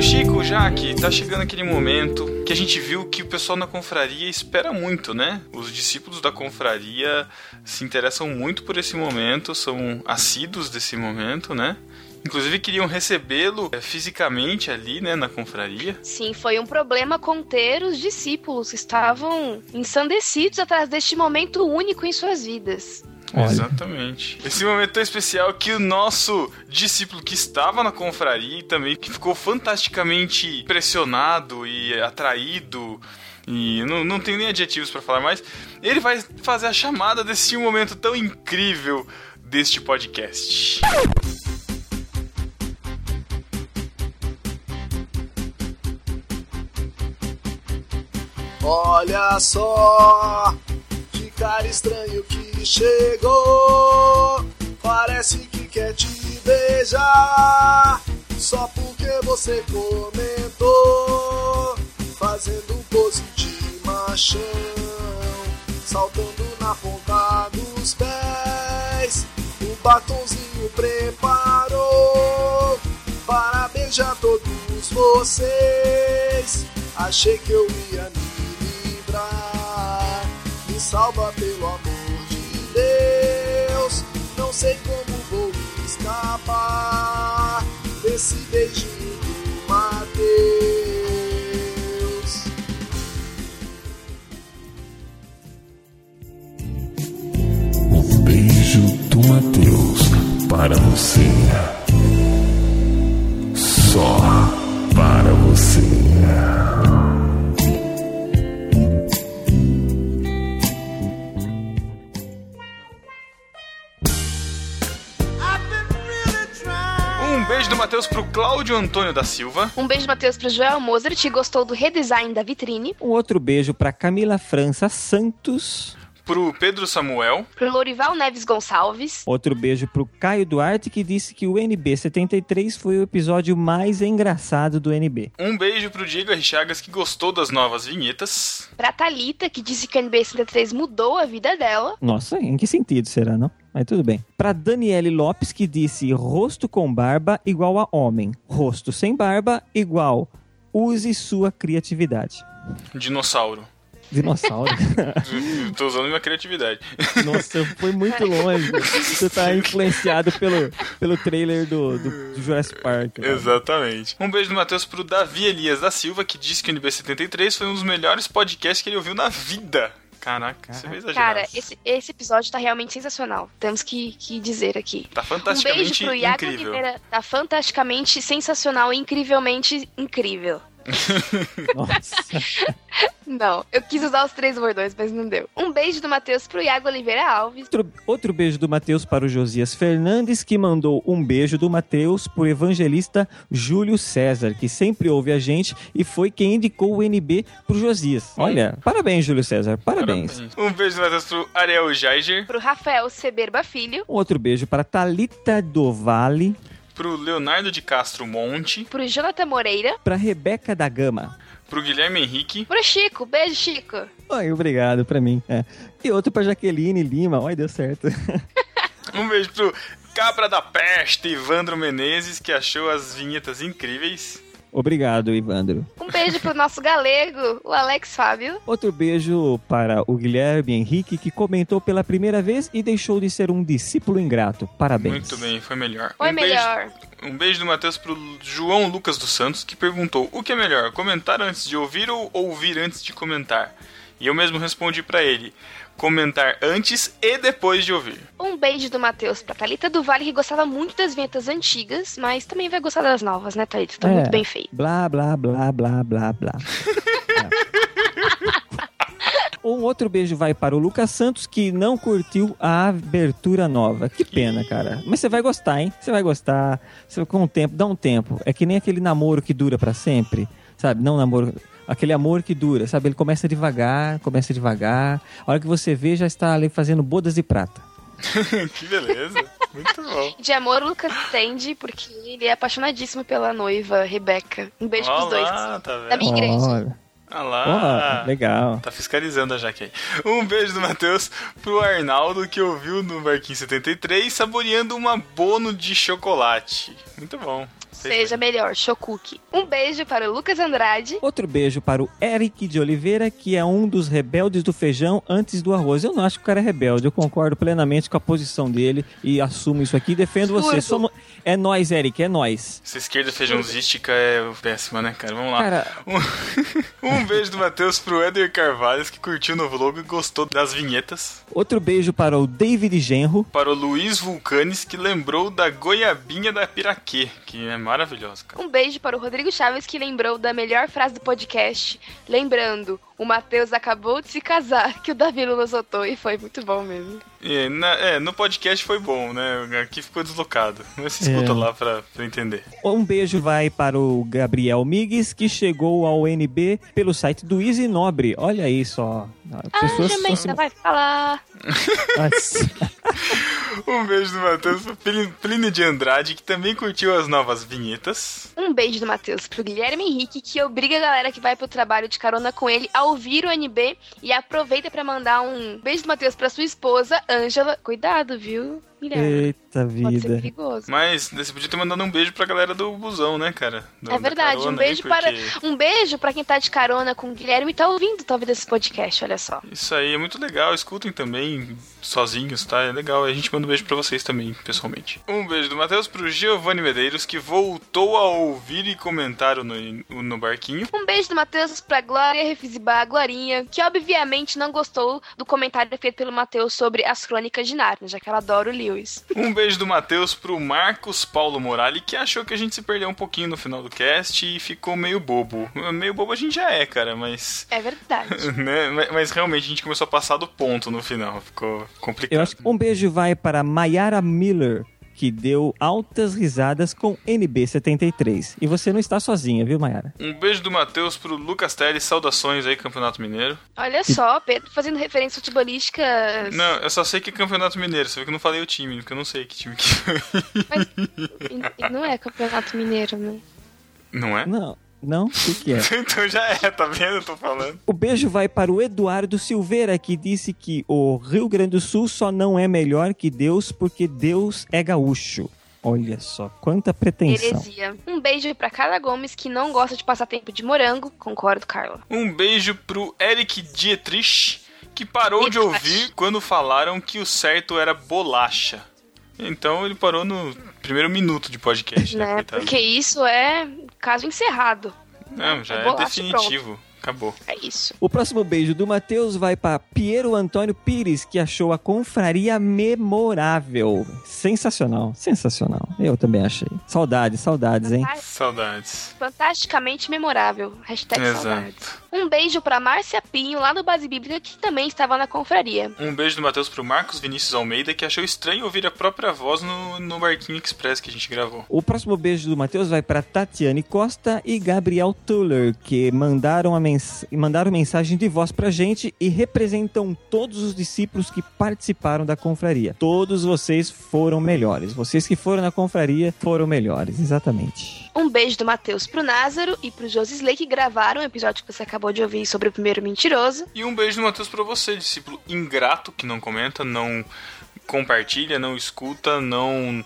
Chico, já que tá chegando aquele momento que a gente viu que o pessoal na confraria espera muito, né? Os discípulos da confraria se interessam muito por esse momento, são assíduos desse momento, né? Inclusive queriam recebê-lo eh, fisicamente ali, né, na confraria. Sim, foi um problema conter os discípulos estavam ensandecidos atrás deste momento único em suas vidas. Exatamente. Esse momento tão especial que o nosso discípulo que estava na confraria e também que ficou fantasticamente impressionado e atraído e não, não tem nem adjetivos para falar mais, ele vai fazer a chamada desse momento tão incrível deste podcast. Olha só, que cara estranho que chegou. Parece que quer te beijar, só porque você comentou. Fazendo pose de machão, saltando na ponta dos pés. O batonzinho preparou para beijar todos vocês. Achei que eu ia me livrar. Me salva pelo amor Deus. Não sei como vou escapar desse beijinho do Mateus. Beijo do Mateus para você. Só para você. Um beijo do Matheus pro Cláudio Antônio da Silva. Um beijo, Matheus, pro Joel Mozart, que gostou do redesign da vitrine. Um outro beijo pra Camila França Santos. Pro Pedro Samuel. Pro Lorival Neves Gonçalves. Outro beijo pro Caio Duarte, que disse que o NB 73 foi o episódio mais engraçado do NB. Um beijo pro Diego R. Chagas que gostou das novas vinhetas. Pra Thalita, que disse que o NB 73 mudou a vida dela. Nossa, em que sentido será, não? Mas tudo bem. Pra Daniele Lopes, que disse rosto com barba igual a homem. Rosto sem barba igual use sua criatividade. Dinossauro. Dinossauro. Tô usando minha criatividade. Nossa, foi muito longe. Você tá influenciado pelo, pelo trailer do, do, do Jurassic Park. né? Exatamente. Um beijo do Matheus pro Davi Elias da Silva, que disse que o NB73 foi um dos melhores podcasts que ele ouviu na vida. Caraca, você vai exagerar. Cara, esse, esse episódio tá realmente sensacional. Temos que, que dizer aqui. Tá Um fantasticamente beijo pro Iago incrível. Oliveira. Tá fantasticamente sensacional e incrivelmente incrível. Nossa. Não, eu quis usar os três bordões, mas não deu. Um beijo do Matheus pro Iago Oliveira Alves. Outro, outro beijo do Matheus para o Josias Fernandes, que mandou um beijo do Matheus pro evangelista Júlio César, que sempre ouve a gente e foi quem indicou o NB pro Josias. Olha, parabéns, Júlio César, parabéns. Um beijo do Matheus pro Ariel Jaiger. Pro Rafael Seberba Filho. Outro beijo para Talita do Vale, Pro Leonardo de Castro Monte. Pro Jonathan Moreira. para Rebeca da Gama. Pro Guilherme Henrique. Pro Chico. Beijo, Chico. Ai, obrigado pra mim. é. E outro pra Jaqueline Lima. Olha, deu certo. Um beijo pro Cabra da Peste, Ivandro Menezes, que achou as vinhetas incríveis. Obrigado, Ivandro. Um beijo pro nosso galego, o Alex Fábio. Outro beijo para o Guilherme Henrique, que comentou pela primeira vez e deixou de ser um discípulo ingrato. Parabéns. Muito bem, foi melhor. Foi um melhor. Beijo, um beijo do Matheus pro João Lucas dos Santos, que perguntou: o que é melhor, comentar antes de ouvir ou ouvir antes de comentar? E eu mesmo respondi pra ele: comentar antes e depois de ouvir. Um beijo do Matheus pra Thalita do Vale, que gostava muito das vinhetas antigas, mas também vai gostar das novas, né, Thalita? Tá É. muito bem feito. Blá, blá, blá, blá, blá, blá. É. Um outro beijo vai para o Lucas Santos, que não curtiu a abertura nova. Que pena, cara. Mas você vai gostar, hein? Você vai gostar. Você, com o tempo, dá um tempo. É que nem aquele namoro que dura pra sempre. Sabe? Não namoro. Aquele amor que dura, sabe? Ele começa devagar, começa devagar. A hora que você vê, já está ali fazendo bodas de prata. que beleza. Muito bom. De amor, o Lucas entende, porque ele é apaixonadíssimo pela noiva, Rebeca. Um beijo pros dois. Olá, tá vendo? Da minha igreja. Olha. Ah lá. Ó, legal. Tá fiscalizando a Jaque aí. Um beijo do Matheus pro Arnaldo, que ouviu no Barquinho 73, saboreando uma bono de chocolate. Muito bom. Seja melhor, Shokuki. Um beijo para o Lucas Andrade. Outro beijo para o Eric de Oliveira, que é um dos rebeldes do feijão antes do arroz. Eu não acho que o cara é rebelde, eu concordo plenamente com a posição dele e assumo isso aqui. Defendo você. Surdo. Somos... É nós, Eric, é nós. Essa esquerda feijãozística é péssima, né, cara? Vamos lá. Cara- Um, um beijo do Matheus pro Éder Carvalhos, que curtiu o novo logo e gostou das vinhetas. Outro beijo para o David Genro. Para o Luiz Vulcanes, que lembrou da goiabinha da Piraquê, que é maravilhosa. Um beijo para o Rodrigo Chaves, que lembrou da melhor frase do podcast. Lembrando, o Matheus acabou de se casar, que o Davi não notou e foi muito bom mesmo. É, na- é, no podcast foi bom, né? Aqui ficou deslocado. Mas se escuta É. lá pra, pra entender. Um beijo vai para o Gabriel Migues, que chegou ao NB pelo site do Easy Nobre. Olha aí só. Ah, pessoas estão se- ainda vai falar. Um beijo do Matheus pro Plínio- Plínio de Andrade, que também curtiu as novas vinhetas. Um beijo do Matheus pro Guilherme Henrique, que obriga a galera que vai pro trabalho de carona com ele ouvir o NB e aproveita pra mandar um beijo do Matheus pra sua esposa, Ângela. Cuidado, viu, Guilherme? Eita Pode ser vida. perigoso. Mas você podia ter mandado um beijo pra galera do busão, né, cara? Do- É da verdade, um carona beijo porque para um beijo para quem tá de carona com o Guilherme e tá ouvindo talvez esse podcast, olha só. Isso aí é muito legal, escutem também sozinhos, tá? É legal, a gente manda um beijo pra vocês também, pessoalmente. Um beijo do Matheus pro Giovanni Medeiros, que voltou a ouvir e comentar no, no barquinho. Um beijo do Matheus pra Glória Refizibá, Glorinha, que obviamente não gostou do comentário feito pelo Matheus sobre as crônicas de Narnia, já que ela adora o Lewis. Um beijo do Matheus pro Marcos Paulo Morali, que achou que a gente se perdeu um pouquinho no final do cast e ficou meio bobo. Meio bobo a gente já é, cara, mas. É verdade. né? Mas- Mas realmente a gente começou a passar do ponto no final. Ficou complicado. Eu acho que um beijo vai para Mayara Miller, que deu altas risadas com NB73. E você não está sozinha, viu, Mayara? Um beijo do Matheus pro Lucas Teles, saudações aí, Campeonato Mineiro. Olha só, Pedro fazendo referência futebolísticas. Não, eu só sei que é Campeonato Mineiro, você vê que eu não falei o time, porque eu não sei que time que foi. E Não é campeonato mineiro, né? Não é? Não, não? O que, que é? então já é, tá vendo? Eu tô falando. O beijo vai para o Eduardo Silveira, que disse que o Rio Grande do Sul só não é melhor que Deus porque Deus é gaúcho. Olha só, quanta pretensão. Heresia. Um beijo pra Carla Gomes, que não gosta de passar tempo de morango. Concordo, Carla. Um beijo pro Eric Dietrich, que parou de ouvir quando falaram que o certo era bolacha. Então ele parou no primeiro minuto de podcast, né? Né? Porque isso é caso encerrado. Não, já É é, definitivo. Acabou. É isso. O próximo beijo do Matheus vai para Piero Antônio Pires, que achou a confraria memorável. Sensacional, sensacional. Eu também achei. Saudades, saudades, hein? Saudades. Fantasticamente memorável. Hashtag Exato. saudades. Um beijo pra Márcia Pinho, lá do Base Bíblica, que também estava na confraria. Um beijo do Matheus pro Marcos Vinícius Almeida, que achou estranho ouvir a própria voz no, no Barquinho Express que a gente gravou. O próximo beijo do Matheus vai para Tatiane Costa e Gabriel Tuller, que mandaram, a mens mandaram mensagem de voz pra gente e representam todos os discípulos que participaram da confraria. Todos vocês foram melhores. Vocês que foram na confraria foram melhores, exatamente. Um beijo do Matheus pro Názaro e pro Josisley, que gravaram o episódio que você acabou de ouvir sobre o primeiro mentiroso. E um beijo do Matheus pra você, discípulo ingrato, que não comenta, não compartilha, não escuta, não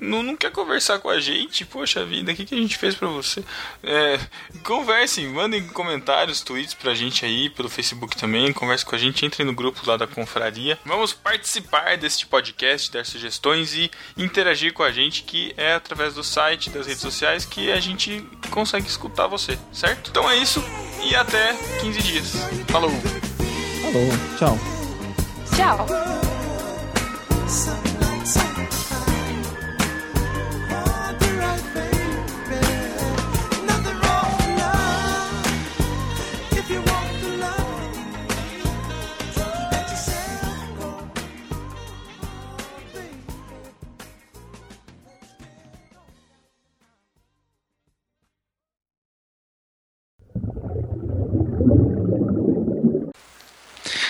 não, não quer conversar com a gente, poxa vida, o que, que a gente fez pra você? É, conversem, mandem comentários, tweets pra gente aí, pelo Facebook também, converse com a gente, entre no grupo lá da confraria. Vamos participar deste podcast, dar sugestões e interagir com a gente, que é através do site, das redes sociais, que a gente consegue escutar você, certo? Então é isso e até 15 dias. Falou! Falou, tchau. Tchau.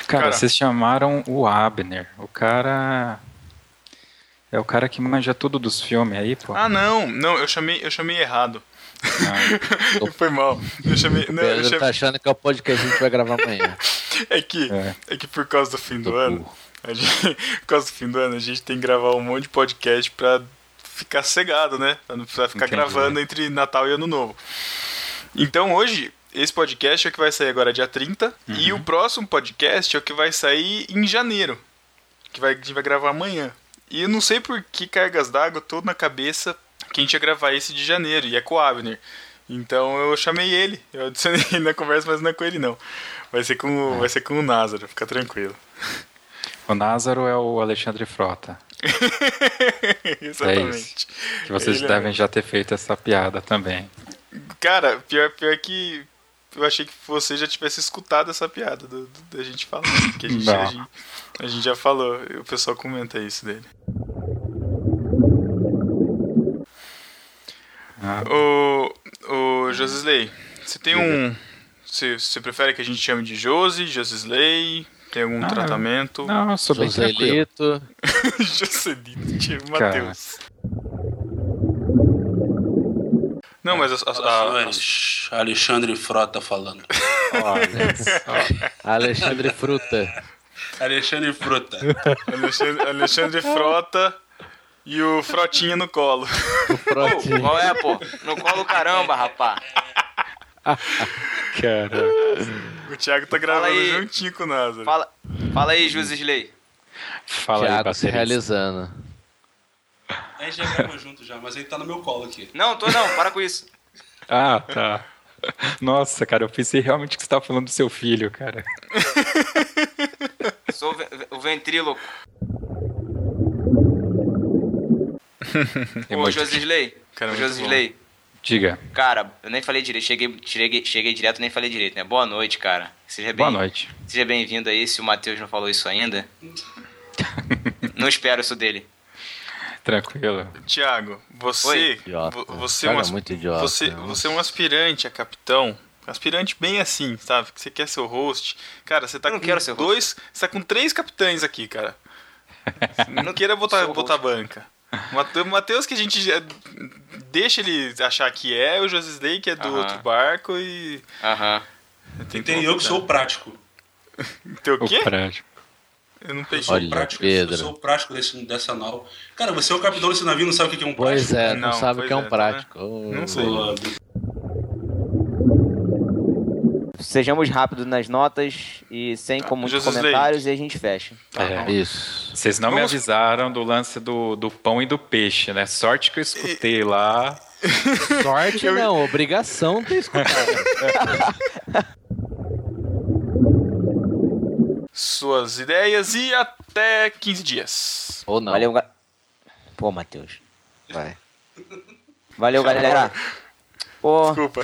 Cara, Cara. vocês chamaram o Abner. O cara. É o cara que manja tudo dos filmes aí, pô. Ah, não, não, eu chamei, eu chamei errado. Foi mal. Eu chamei. Não, eu Pedro chamei... tá achando que é o podcast que a gente vai gravar amanhã. É que, é. que por causa do fim do ano, a gente, por causa do fim do ano, a gente tem que gravar um monte de podcast pra ficar cegado, né? Pra não precisar ficar Entendi. gravando entre Natal e Ano Novo. Então hoje, esse podcast é o que vai sair agora dia 30, e o próximo podcast é o que vai sair em janeiro. Que vai, a gente vai gravar amanhã. E eu não sei por que cargas d'água tô na cabeça que a gente ia gravar esse de janeiro, e é com o Abner. Então eu chamei ele, eu adicionei ele na conversa, mas não é com ele não. Vai ser com, o- vai ser com o Názaro, fica tranquilo. O Názaro é o Alexandre Frota. Exatamente. É isso. Que vocês Ele devem mesmo. já ter feito essa piada também. Cara, pior, pior que eu achei que você já tivesse escutado essa piada do, do- da gente falando. Que a gente, a, gente, a gente já falou, e o pessoal comenta isso dele. Ah. O, o Josisley, você tem um. Você, você prefere que a gente chame de Josi, Josisley? Tem algum eu- tratamento? não, sou bem Joselito. Joselito. Matheus. Não, mas a, a- a- Senhores, Alexandre Frota falando. Alexandre Fruta. Alexandre Fruta. Alexandre, Alexandre Frota e o Frotinha no colo. Ô, qual é, pô? No colo caramba, rapá. Cara. O Thiago tá gravando aí. juntinho com o Názaro. Fala, fala aí, Jusisley. Fala aí, Thiago se baterista. realizando. A gente já gravou junto já, mas ele tá no meu colo aqui. Não, tô não, para com isso. Ah, tá. Nossa, cara, eu pensei realmente que você tava falando do seu filho, cara. Sou o ve- o ventríloco. Ô. Josisley. Cara, Ô, Josisley. Diga. Cara, eu nem falei direito. Cheguei, cheguei, cheguei direto, nem falei direito, né? Boa noite, cara. Seja bem, Boa noite. Seja bem-vindo aí, se o Matheus não falou isso ainda. não espero isso dele. Tranquilo. Thiago, você. Você, um é as- muito idiota, Você, né? você é um aspirante a capitão. Aspirante bem assim, sabe? Que você quer ser o host. Cara, você tá Eu não com quero ser host. dois. Você tá com três capitães aqui, cara. Não queira botar, Sou botar banca. O Matheus que a gente já deixa ele achar que é, o Josisley que é do Aham. outro barco e. Aham. Tem, Tem eu que sou o prático. Tem o O quê? Eu não Eu peguei. sou Olha, o prático. Pedro. Eu sou o prático desse, dessa nau. Cara, você é o capitão desse navio, não sabe o que é um prático? Pois é, não, Não, sabe o que é é, um tá prático. Não sei. Sejamos rápidos nas notas e sem com muitos Josisley. comentários e a gente fecha. É. Isso. Vocês não me Vamos- avisaram do lance do, do pão e do peixe, né? Sorte que eu escutei lá. Sorte não, obrigação ter escutado. Suas ideias e até 15 dias. Ou não. Valeu, ga... Pô, Matheus. Vai. Valeu, galera. Pô, Desculpa.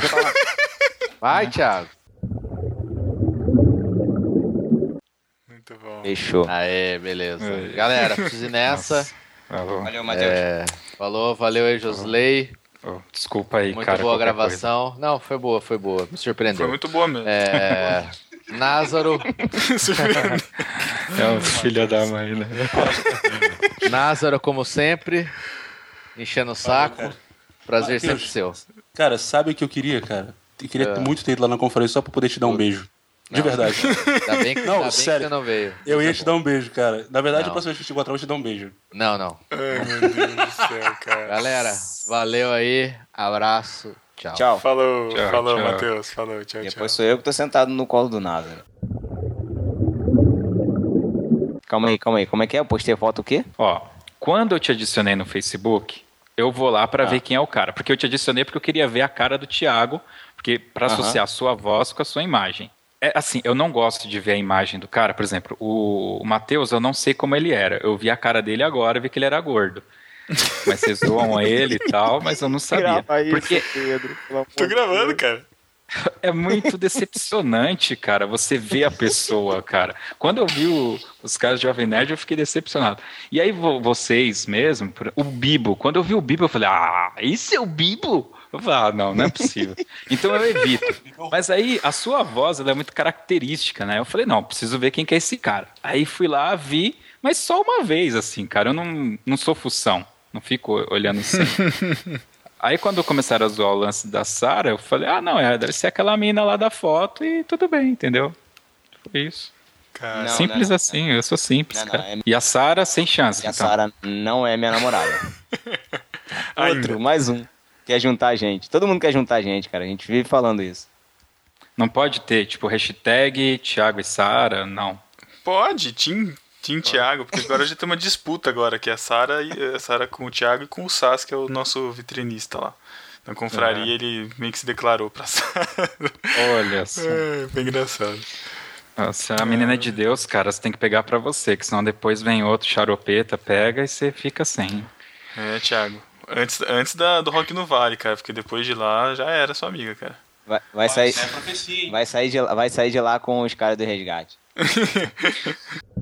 Vai, Thiago. Muito bom. fechou. Aê, beleza. É. Galera, preciso ir nessa. Falou. Valeu, Matheus. É, falou, valeu aí, Josley. Oh, desculpa aí, Muito cara. boa a gravação. Não, foi boa, foi boa. Me surpreendeu. Foi muito boa mesmo. É, Názaro. É um filho da mãe, né? Názaro, como sempre. Enchendo o saco. Prazer Matheus. sempre seu. Cara, sabe o que eu queria, cara? Eu queria É. muito ter ido lá na conferência só pra poder te dar um beijo. De verdade. Ainda bem que, Não, ainda bem sério. que você não veio. Eu ia te dar um beijo, cara. Na verdade, Não. a próxima vez que eu te encontrar, eu vou te dar um beijo. Não, não. Ai, meu Deus do céu, cara. Galera, valeu aí. Abraço. Tchau. Tchau. Falou, Tchau, falou, tchau. Matheus. Falou, tchau, Depois sou eu que tô sentado no colo do Názaro. Calma aí, calma aí. Como é que é? Eu postei foto o quê? Ó, quando eu te adicionei no Facebook, eu vou lá pra Ah. ver quem é o cara. Porque eu te adicionei porque eu queria ver a cara do Thiago, porque para associar a sua voz com a sua imagem. É assim, eu não gosto de ver a imagem do cara. Por exemplo, o, o Matheus, eu não sei como ele era. Eu vi a cara dele agora e vi que ele era gordo. Mas vocês zoam ele e tal, mas eu não sabia. Grava isso, Porque Pedro. Tô gravando, Deus. cara. é muito decepcionante, cara, você vê a pessoa, cara. Quando eu vi o- os caras de Jovem Nerd, eu fiquei decepcionado. E aí vo- vocês mesmo, o Bibo, quando eu vi o Bibo, eu falei, ah, isso é o Bibo? Eu falei, ah, não, não é possível. Então eu evito. Mas aí a sua voz ela é muito característica, né? Eu falei, não, preciso ver quem que é esse cara. Aí fui lá, vi, mas só uma vez, assim, cara. Eu não, não sou fução, não fico olhando sempre. Aí quando começaram a zoar o lance da Sara, eu falei, ah, não, é, deve ser aquela mina lá da foto e tudo bem, entendeu? Foi isso. Cara, simples não, assim, eu sou simples, Não, não, cara. é- E a Sara, sem chance. E a então. Sara não é minha namorada. Outro, mais um. Quer juntar a gente. Todo mundo quer juntar a gente, cara. A gente vive falando isso. Não pode ter, tipo, hashtag Thiago e Sara, não. Pode, Tim, Tim Thiago, porque agora já tem uma disputa agora, que é a Sara e a Sara com o Thiago e com o Sas, que é o nosso vitrinista lá. Na confraria É. ele meio que se declarou pra Sara. Olha só. É, foi engraçado. Nossa, a menina é de Deus, cara, você tem que pegar pra você, que senão depois vem outro charopeta, pega e você fica sem. É, Thiago. Antes, antes da, do Rock no Vale, cara, porque depois de lá já era sua amiga, cara. Vai, vai sair, é vai, sair de, vai sair de lá com os caras do resgate.